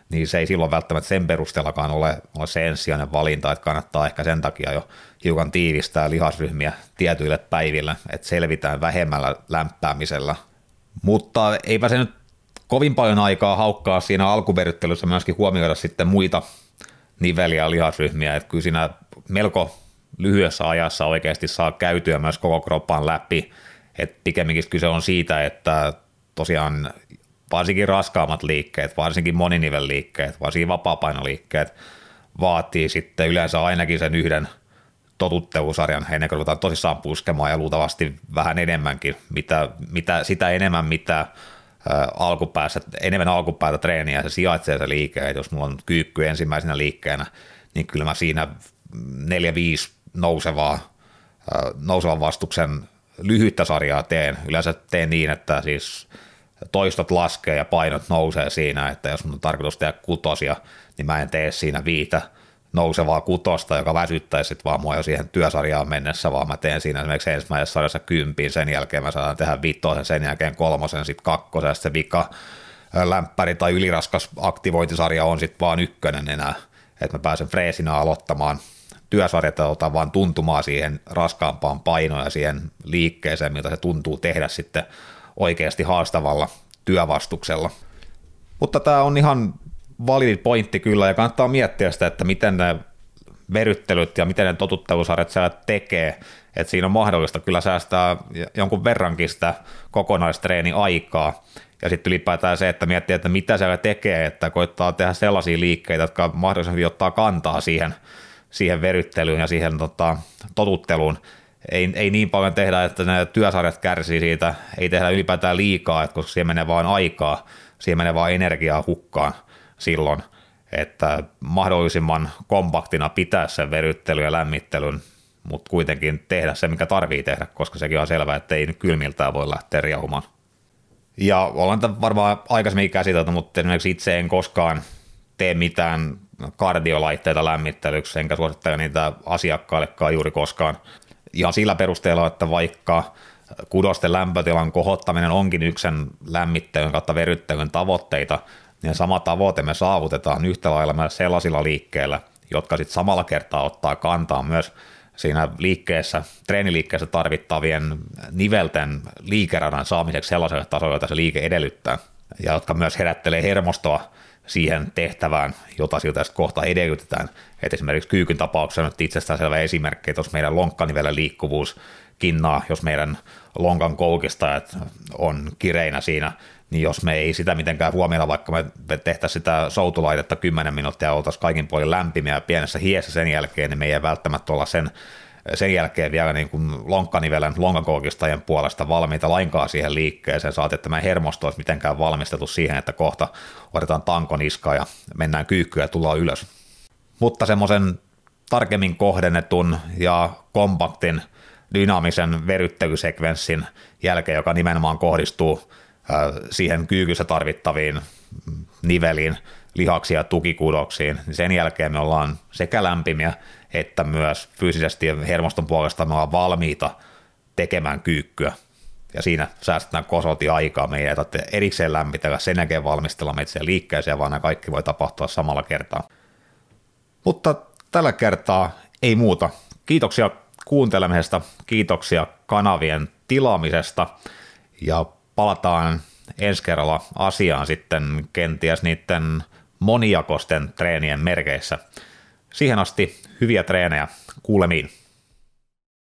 niin se ei silloin välttämättä sen perusteellakaan ole, ole se ensisijainen valinta, että kannattaa ehkä sen takia jo hiukan tiivistää lihasryhmiä tietyille päiville, että selvitään vähemmällä lämpäämisellä. Mutta eipä se nyt kovin paljon aikaa haukkaa siinä alkuveryttelyssä myöskin huomioida sitten muita niveliä ja lihasryhmiä, että kyllä siinä melko lyhyessä ajassa oikeasti saa käytyä myös koko kroppan läpi, että pikemminkin kyse on siitä, että tosiaan varsinkin raskaammat liikkeet, varsinkin moninivelliikkeet, varsinkin vapaapainoliikkeet vaatii sitten yleensä ainakin sen yhden totuttelusarjan ennen kuin ruvetaan tosissaan puskemaan ja luultavasti vähän enemmänkin, mitä, mitä, sitä enemmän mitä alkupäässä, enemmän alkupäätä treeniä se sijaitsee se liike, että jos mulla on kyykky ensimmäisenä liikkeenä, niin kyllä mä siinä neljä, viisi nousevaa, nousevan vastuksen lyhyttä sarjaa teen. Yleensä teen niin, että siis toistot laskee ja painot nousee siinä, että jos on tarkoitus tehdä kutosia, niin mä en tee siinä viitä nousevaa kutosta, joka väsyttäisi sit vaan mua jo siihen työsarjaan mennessä, vaan mä teen siinä esimerkiksi ensimmäisessä sarjassa kympin, sen jälkeen mä saan tehdä vitosen, sen jälkeen kolmosen, sitten kakkosen, sitten vika lämpäri tai yliraskas aktivointisarja on sitten vaan ykkönen enää, että mä pääsen freesinä aloittamaan työsarjat ottaa vaan tuntumaan siihen raskaampaan painoon ja siihen liikkeeseen, mitä se tuntuu tehdä sitten oikeasti haastavalla työvastuksella. Mutta tämä on ihan validi pointti kyllä, ja kannattaa miettiä sitä, että miten ne veryttelyt ja miten ne totuttelusarjat siellä tekee, että siinä on mahdollista kyllä säästää jonkun verrankin sitä kokonaistreeni aikaa, ja sitten ylipäätään se, että miettii, että mitä siellä tekee, että koittaa tehdä sellaisia liikkeitä, jotka mahdollisesti ottaa kantaa siihen, siihen veryttelyyn ja siihen tota, totutteluun, ei, ei niin paljon tehdä, että ne työsarjat kärsii siitä, ei tehdä ylipäätään liikaa, että koska siihen menee vaan aikaa, siihen menee vaan energiaa hukkaan silloin, että mahdollisimman kompaktina pitää sen veryttelyn ja lämmittelyn, mutta kuitenkin tehdä se, mikä tarvii tehdä, koska sekin on selvää, että ei nyt kylmiltään voi lähteä riahumaan. Ja tämän varmaan aikaisemmin käsitelty, mutta esimerkiksi itse en koskaan tee mitään kardiolaitteita lämmittelyksi, enkä suosittele niitä asiakkaillekaan juuri koskaan – ihan sillä perusteella, että vaikka kudosten lämpötilan kohottaminen onkin yksi sen lämmittelyn kautta veryttelyn tavoitteita, niin sama tavoite me saavutetaan yhtä lailla myös sellaisilla liikkeillä, jotka sitten samalla kertaa ottaa kantaa myös siinä liikkeessä, treeniliikkeessä tarvittavien nivelten liikeradan saamiseksi sellaiselle tasolle, jota se liike edellyttää, ja jotka myös herättelee hermostoa siihen tehtävään, jota siltä kohta edellytetään. Et esimerkiksi kyykyn tapauksessa nyt itsestäänselvä esimerkki, että jos meidän lonkkanivelen liikkuvuus kinnaa, jos meidän lonkan koukistajat on kireinä siinä, niin jos me ei sitä mitenkään huomioida, vaikka me tehtäisiin sitä soutulaitetta 10 minuuttia ja oltaisiin kaikin puolin lämpimiä ja pienessä hiessä sen jälkeen, niin me ei välttämättä olla sen sen jälkeen vielä niin kuin lonkkanivelen lonkakoukistajien puolesta valmiita lainkaan siihen liikkeeseen. Saat, että mä hermosto olisi mitenkään valmistettu siihen, että kohta otetaan tankon iskaa ja mennään kyykkyä ja tullaan ylös. Mutta semmoisen tarkemmin kohdennetun ja kompaktin dynaamisen veryttelysekvenssin jälkeen, joka nimenomaan kohdistuu siihen kyykyssä tarvittaviin niveliin, lihaksia ja tukikudoksiin, niin sen jälkeen me ollaan sekä lämpimiä että myös fyysisesti ja hermoston puolesta me ollaan valmiita tekemään kyykkyä. Ja siinä säästetään kosolti aikaa, me ei tarvitse erikseen lämmitellä, sen jälkeen valmistella meitä liikkeeseen, vaan nämä kaikki voi tapahtua samalla kertaa. Mutta tällä kertaa ei muuta. Kiitoksia kuuntelemisesta, kiitoksia kanavien tilaamisesta ja palataan ensi kerralla asiaan sitten kenties niiden moniakosten treenien merkeissä. Siihen asti hyviä treenejä, kuulemiin.